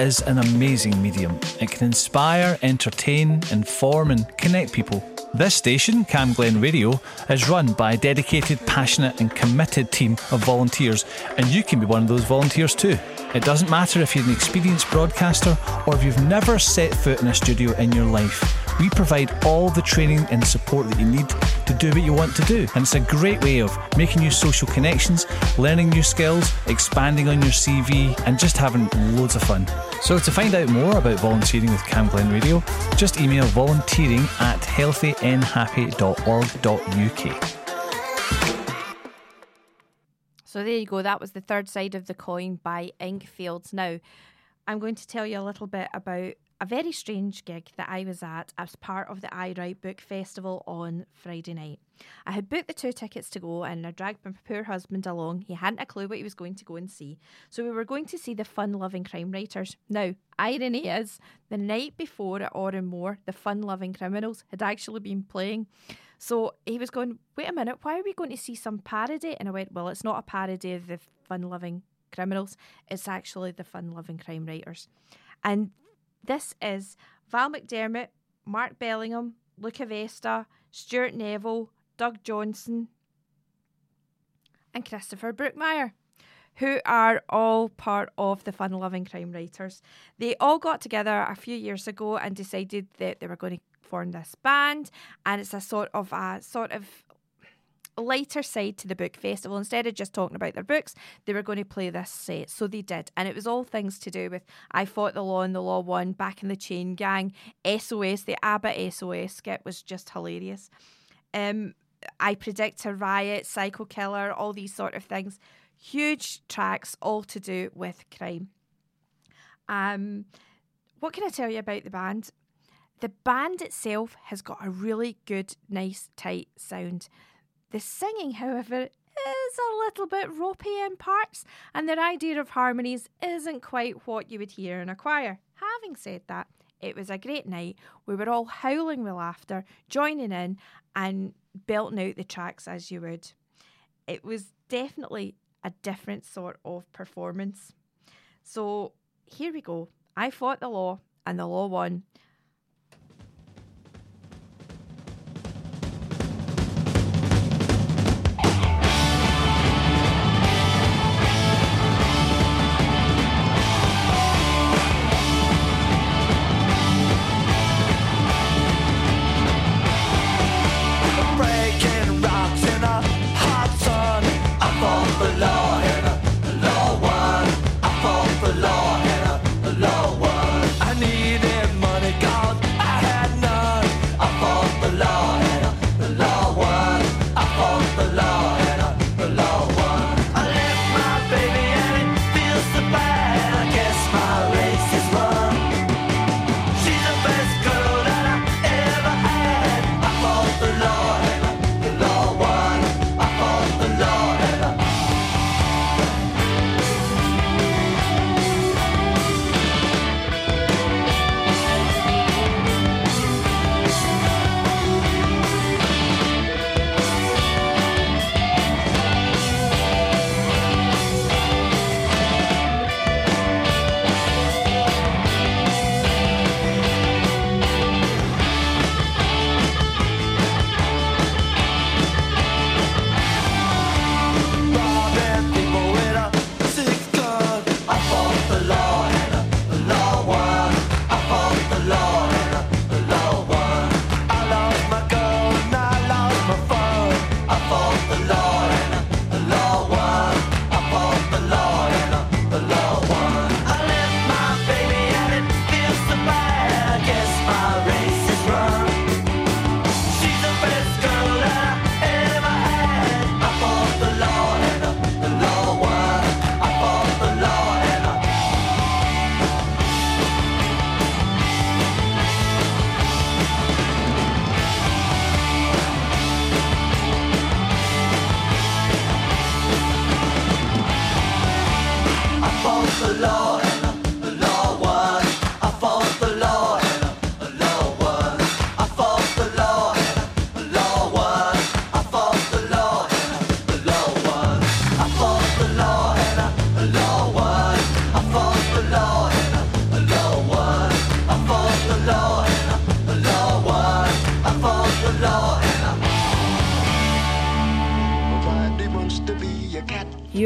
S22: Is
S7: an amazing medium. It can inspire, entertain, inform, and connect people. This station, Cam Glen Radio, is run by a dedicated, passionate, and committed team of volunteers, and you can be one of those volunteers too. It doesn't matter if you're an experienced broadcaster or if you've never set foot in a studio in your life. We provide all the training and support that you need to do what you want to do. And it's a great way of making new social connections, learning new skills, expanding on your CV, and just having loads of fun. So to find out more about volunteering with Cam Glen Radio, just email volunteering at healthynhappy.org.uk.
S4: So there you go. That was the third side of the coin by Inkfields. Now, I'm going to tell you a little bit about a very strange gig that I was at as part of the Aye Write Book Festival on Friday night. I had booked the two tickets to go and I dragged my poor husband along. He hadn't a clue what he was going to go and see. So we were going to see the fun loving crime writers. Now, irony is, the night before at Oran Mor, the fun loving criminals had actually been playing. So he was going, wait a minute, why are we going to see some parody? And I went, well, it's not a parody of the fun loving criminals, it's actually the fun loving crime writers. And this is Val McDermid, Mark Billingham, Luca Veste, Stuart Neville, Doug Johnstone, and Christopher Brookmyre, who are all part of the fun loving crime writers. They all got together a few years ago and decided that they were going to form this band, and it's a sort of a sort of lighter side to the book festival. Instead of just talking about their books, they were going to play this set. So they did. And it was all things to do with I Fought the Law and the Law Won, Back in the Chain Gang, SOS, the ABBA SOS skit was just hilarious. Um, I Predict a Riot, Psycho Killer, all these sort of things. Huge tracks, all to do with crime. Um, what can I tell you about the band? The band itself has got a really good, nice, tight sound. The singing, however, is a little bit ropey in parts, and their idea of harmonies isn't quite what you would hear in a choir. Having said that, it was a great night. We were all howling with laughter, joining in, and belting out the tracks as you would. It was definitely a different sort of performance. So here we go. I fought the law, and the law won.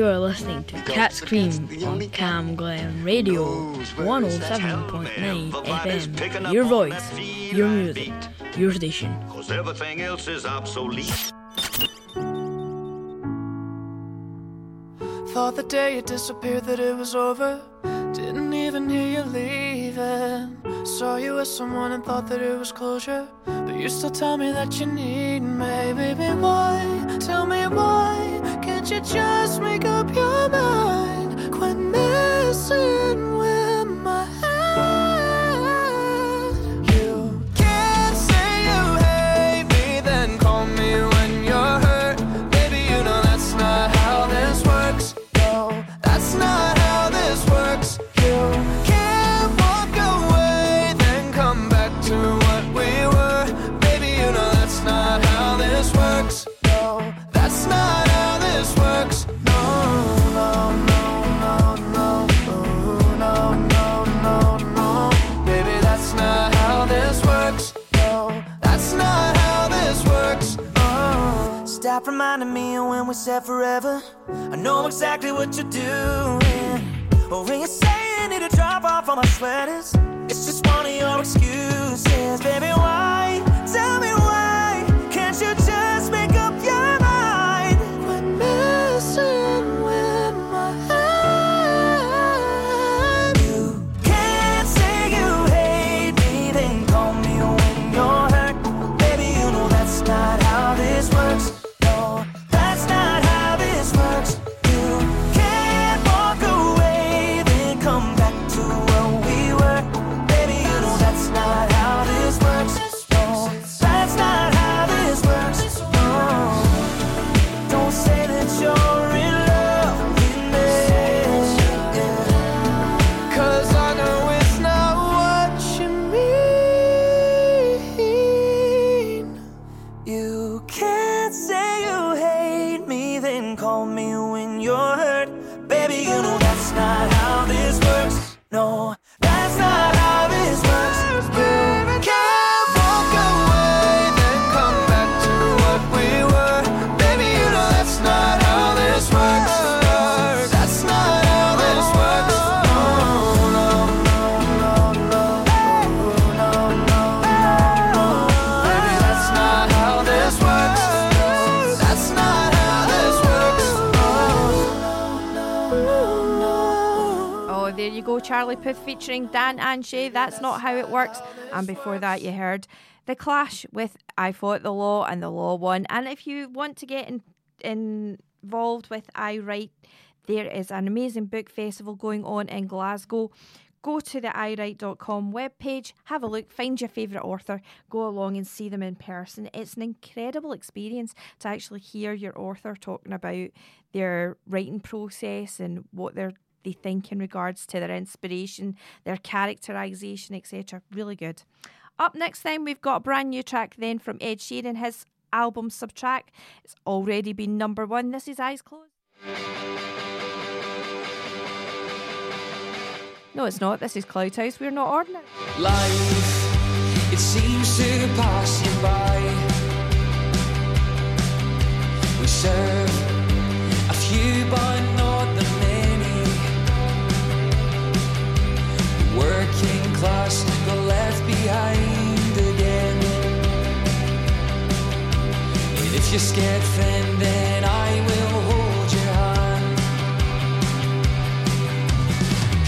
S5: You are listening to Cat's Cream on Cam Glen Radio 107.9 FM. Your voice, your music, your station.
S23: Cause everything else is obsolete.
S8: Thought the day you disappeared that it was over. Didn't even hear you leaving. Saw you with someone and thought that it was closure. But you still tell me that you need me. Baby, why? Tell me why? You just make up your
S4: featuring Dan and Shay. That's not how it works. And before that, you heard The Clash with I Fought the Law and the Law Won. And if you want to get in, involved with Aye Write, there is an amazing book festival going on in Glasgow. Go to the ayewrite.com webpage, have a look, find your favourite author, go along and see them in person. It's an incredible experience to actually hear your author talking about their writing process and what they're they think in regards to their inspiration, their characterization, etc. Really good. Up next, then, we've got a brand new track then from Ed Sheeran, his album Subtract. It's already been number one. This is Eyes Closed. No, it's not. This is Cloud House. We're not ordinary.
S18: Life, it seems to pass you by. We serve class got left behind again. And if you're scared, friend, then I will hold your hand.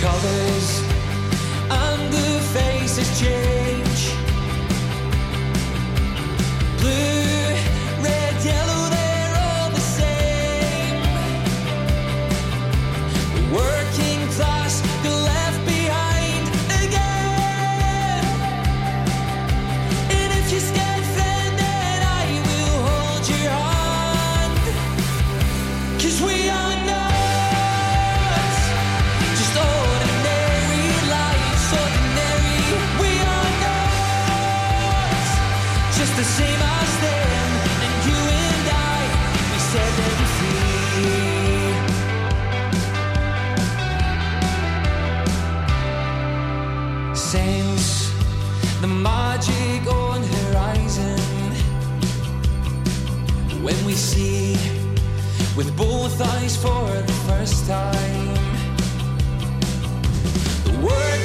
S18: Colors and the faces change. Blue, when we see
S8: with both eyes for the first time. The working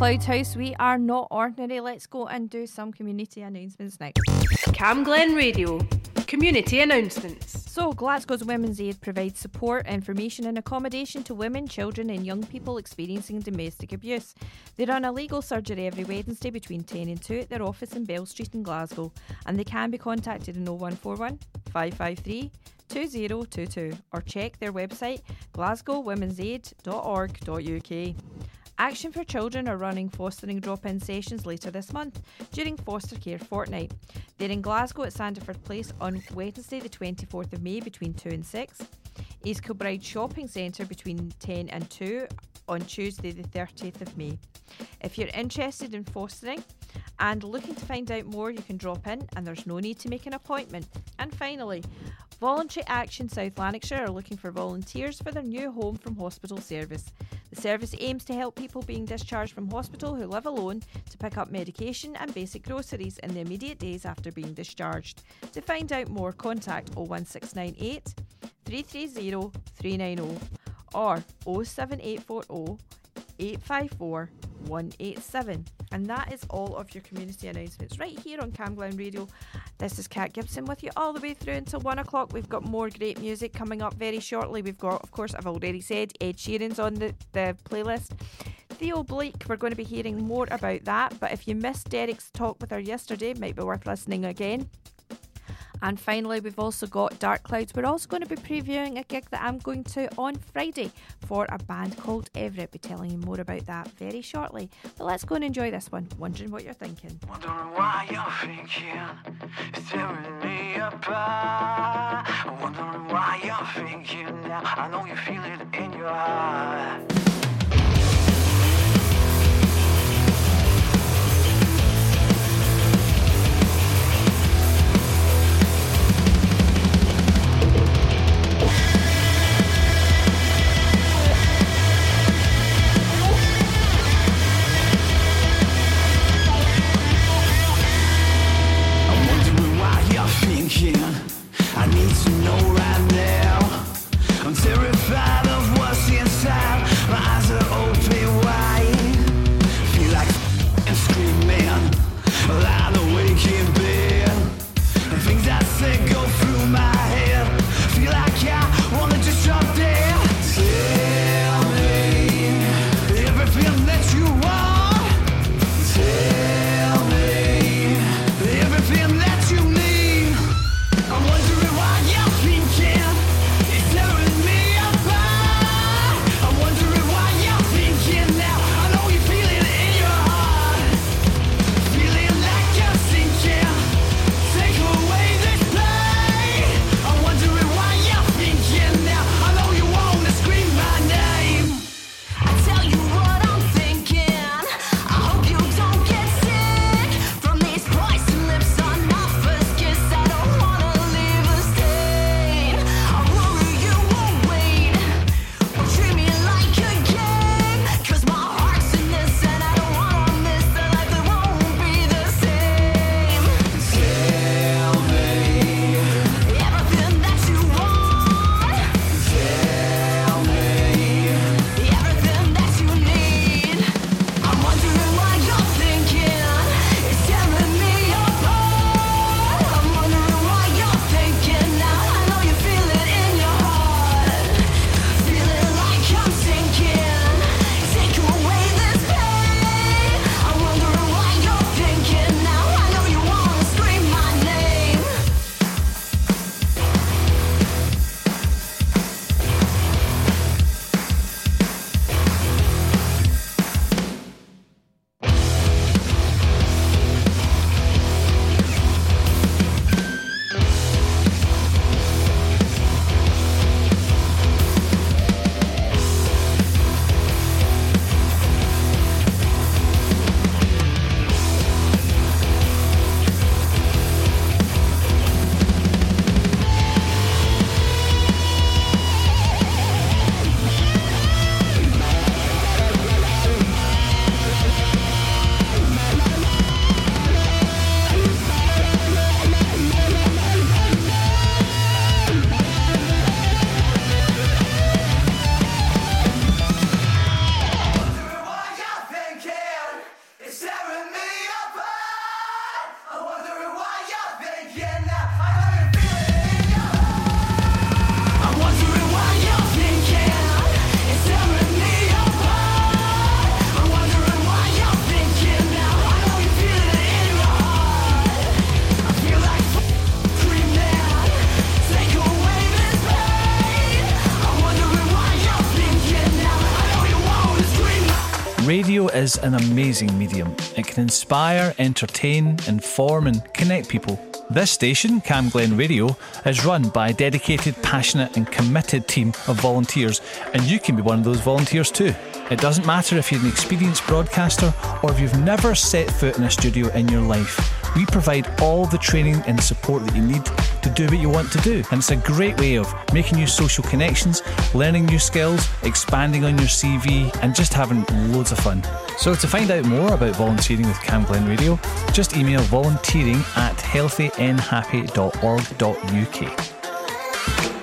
S4: Cloud House. We are not ordinary. Let's go and do some community announcements next.
S13: Cam Glen Radio. Community announcements.
S4: So, Glasgow's Women's Aid provides support, information, and accommodation to women, children, and young people experiencing domestic abuse. They run a legal surgery every Wednesday between 10 and 2 at their office in Bell Street in Glasgow, and they can be contacted on 0141 553 2022 or check their website glasgowwomensaid.org.uk. Action for Children are running fostering drop in sessions later this month during Foster Care Fortnight. They're in Glasgow at Sandyford Place on Wednesday, the 24th of May, between 2 and 6. East Kilbride Shopping Centre between 10 and 2 on Tuesday, the 30th of May. If you're interested in fostering and looking to find out more, you can drop in and there's no need to make an appointment. And finally, Voluntary Action South Lanarkshire are looking for volunteers for their new home from hospital service. The service aims to help people being discharged from hospital who live alone to pick up medication and basic groceries in the immediate days after being discharged. To find out more, contact 01698 330 390 or 07840 854 187. And that is all of your community announcements right here on Cam Glen Radio. This is Kat Gibson with you all the way through until one o'clock. We've got more great music coming up very shortly. We've got, of course, I've already said, Ed Sheeran's on the, the playlist. Theo Blake, we're going to be hearing more about that. But if you missed Derek's talk with her yesterday, it might be worth listening again. And finally, we've also got Dark Clouds. We're also going to be previewing a gig that I'm going to on Friday for a band called Everette. Be telling you more about that very shortly. But let's go and enjoy this one. Wondering what you're thinking.
S10: Wondering why you're thinking it's tearing me apart. Wondering why you're thinking now. I know you feel it in your heart. I need to know right now.
S19: Is an amazing medium. It can inspire, entertain, inform, and connect people. This station, Cam Glen Radio, is run by a dedicated, passionate, and committed team of volunteers, and you can be one of those volunteers too. It doesn't matter if you're an experienced broadcaster or if you've never set foot in a studio in your life. We provide all the training and support that you need to do what you want to do. And it's a great way of making new social connections, learning new skills, expanding on your CV, and just having loads of fun. So to find out more about volunteering with Cam Glen Radio, just email volunteering at healthynhappy.org.uk.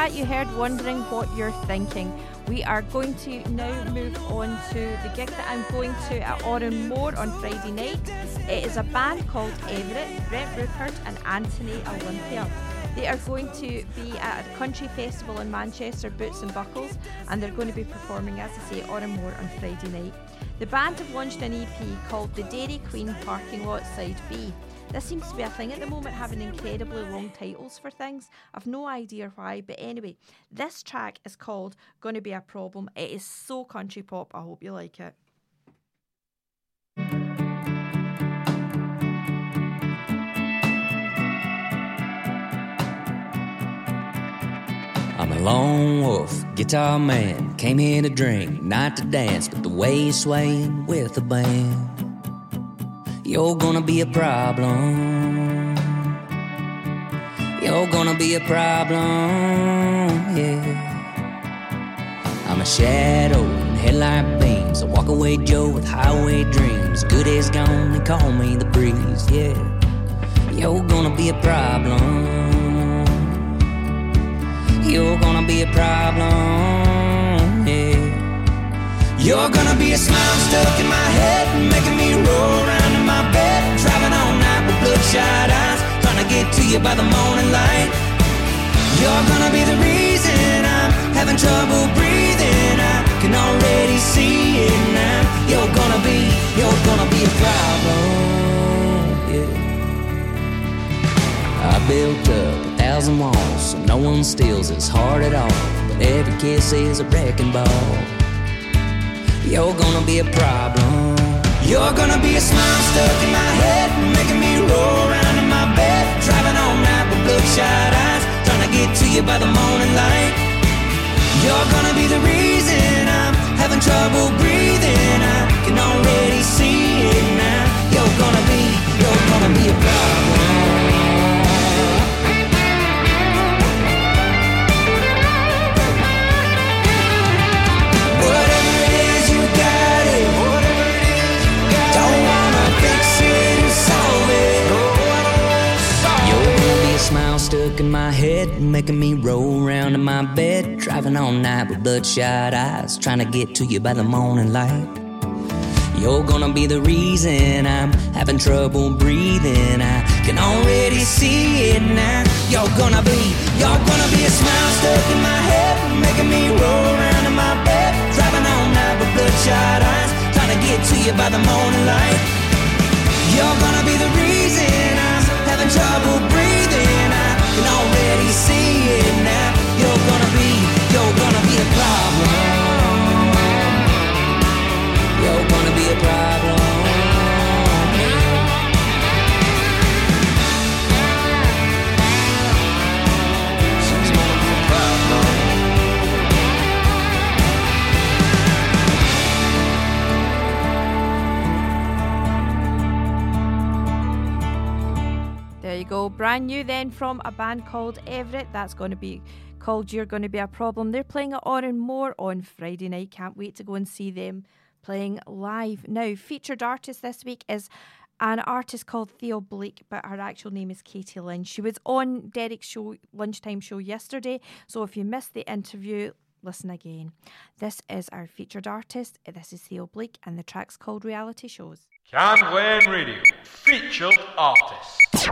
S24: that, you
S4: heard Wondering What You're Thinking. We are going to now move on to the gig that I'm going to at Oran Mor on Friday night. It is a band called Everette, Brett Rupert and Anthony Olympia. They are going to be at a country festival in Manchester, Boots and Buckles, and they're going to be performing, as I say, Oran Mor on Friday night. The band have launched an EP called the Dairy Queen Parking Lot Side B. This seems to be a thing at the moment, having incredibly long titles for things. I've no idea why, but anyway, this track is called Gonna Be a Problem. It is so country pop, I hope you like it.
S18: I'm a lone wolf, guitar man. Came here to drink, not to dance, but the way you're swaying with the band. You're gonna be a problem. You're gonna be a problem, yeah. I'm a shadow in headlight beams. A walk away Joe with highway dreams. Good as gone, they call me the breeze, yeah. You're gonna be a problem. You're gonna be a problem, yeah. You're gonna be a smile stuck in my head, making me roll around my bed, driving all night with bloodshot eyes, trying to get to you by the morning light. You're gonna be the reason I'm having trouble breathing. I can already see it now. You're gonna be, you're gonna be a problem. Yeah.
S19: I built up a thousand walls, so no one steals it's heart at all. But every kiss is a wrecking ball. You're gonna be a problem. You're gonna be a smile stuck in my head, making me roll around in my bed, driving all night with bloodshot eyes, trying to get to you by the morning light. You're gonna be the reason I'm having trouble breathing. I can already see it now. You're gonna be, you're gonna be a problem. Stuck in my head, making me roll around in my bed, driving all night with bloodshot eyes, trying to get to you by the morning light. You're gonna be the reason I'm having trouble breathing. I can already see it now. You're gonna be, you're gonna be a smile stuck in my head, making me roll around in my bed, driving all night with bloodshot eyes, trying to get to you by the morning light. You're gonna be the reason I'm having trouble breathing. Can already see it now. You're gonna be, you're gonna be a problem. You're gonna be a problem.
S4: Brand new then from a band called Everette. That's going to be called You're Going to Be a Problem. They're playing it Oran Mor on Friday night. Can't wait to go and see them playing live. Now, featured artist this week is an artist called Theo Blake, but her actual name is Katie Lynn. She was on Derek's show, lunchtime show yesterday. So if you missed the interview, listen again. This is our featured artist. This is Theo Blake, and the track's called Reality Shows.
S25: Cam Glen Radio, featured artist.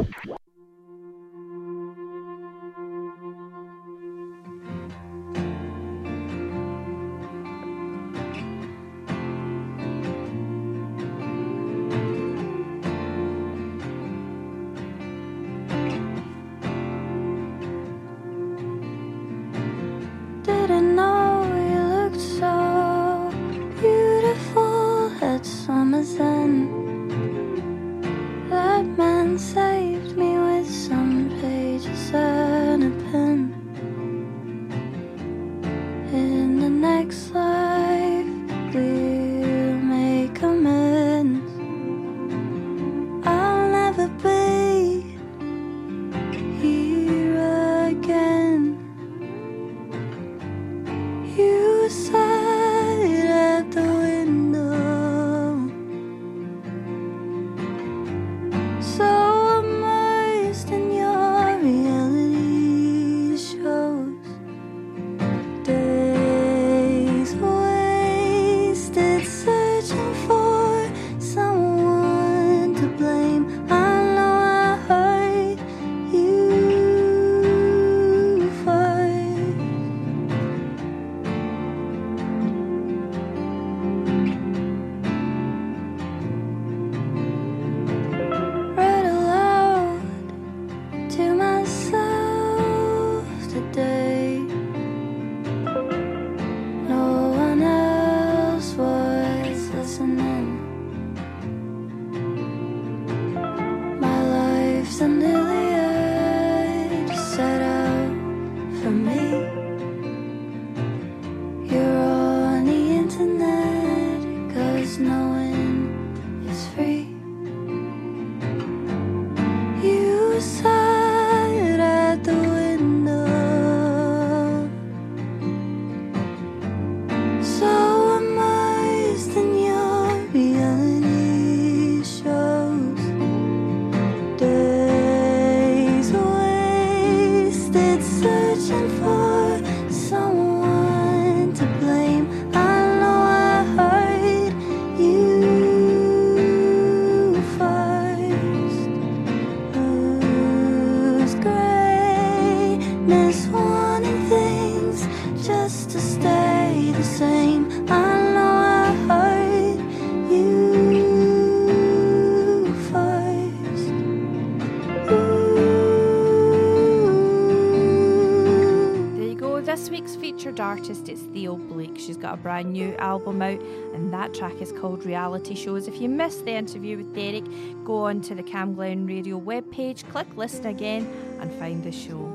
S4: Got a brand new album out, and that track is called Reality Shows. If you missed the interview with Derek, go on to the Cam Glen Radio webpage, click listen again, and find the show.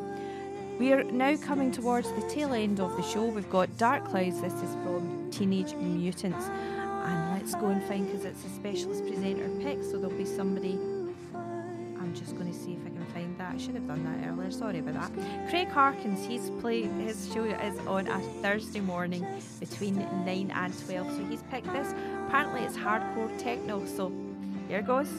S4: We are now coming towards the tail end of the show. We've got Dark Clouds. This is from Teenage Mutants. And let's go and find because it's a specialist presenter pick, so there'll be somebody. I'm just going to see if I can find that. I should have done that earlier. Sorry about that. Craig Harkins. He's play. His show is on a Thursday morning between nine and twelve. So he's picked this. Apparently, it's hardcore techno. So here goes.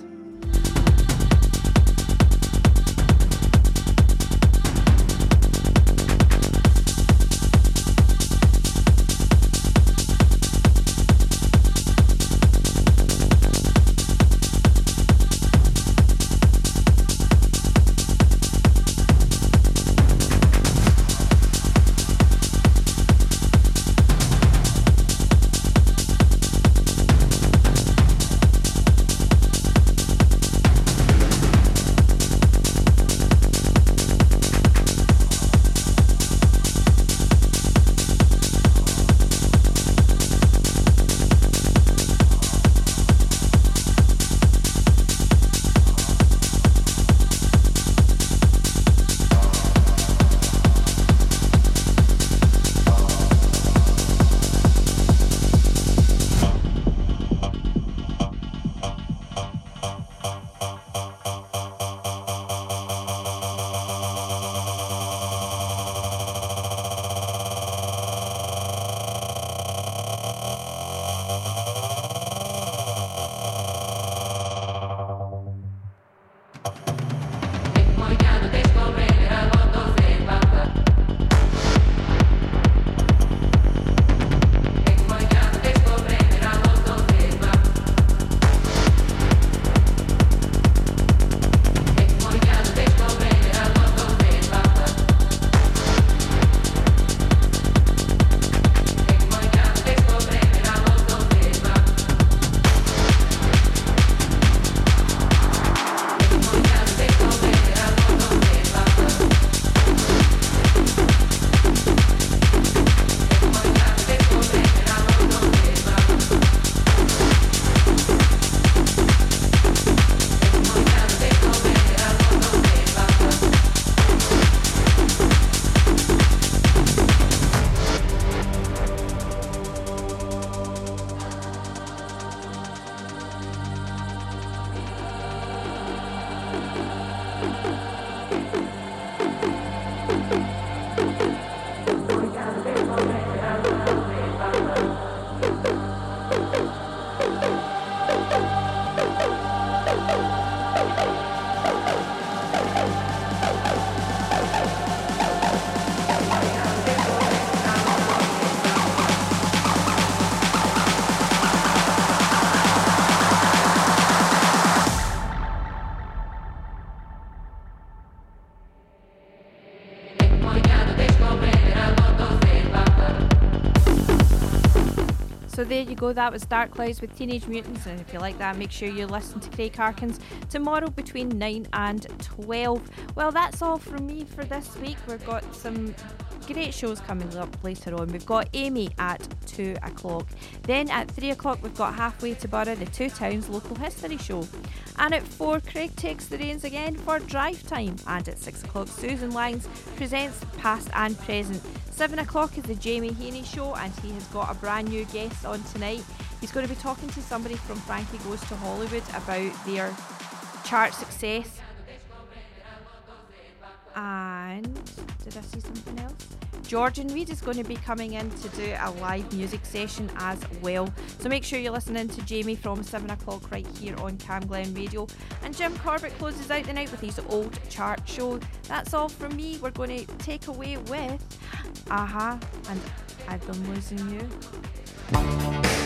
S4: There you go. That was Dark Clouds with Teenage Mutants. And if you like that, make sure you listen to Craig Harkins tomorrow between 9 and 12. Well, that's all from me for this week. We've got some great shows coming up later on. We've got Amy at 2 o'clock. Then at 3 o'clock, we've got Halfway to Borough, the Two Towns Local History Show. And at 4, Craig takes the reins again for Drive Time. And at 6 o'clock, Susan Langs presents Past and Present. 7 o'clock is the Jamie Heaney Show, and he has got a brand new guest on tonight. He's going to be talking to somebody from Frankie Goes to Hollywood about their chart success. And did I see something else? Georgian Reed is going to be coming in to do a live music session as well. So make sure you're listening to Jamie from 7 o'clock right here on Cam Glen Radio. And Jim Corbett closes out the night with his old chart show. That's all from me. We're going to take away with Aha and I've been losing you.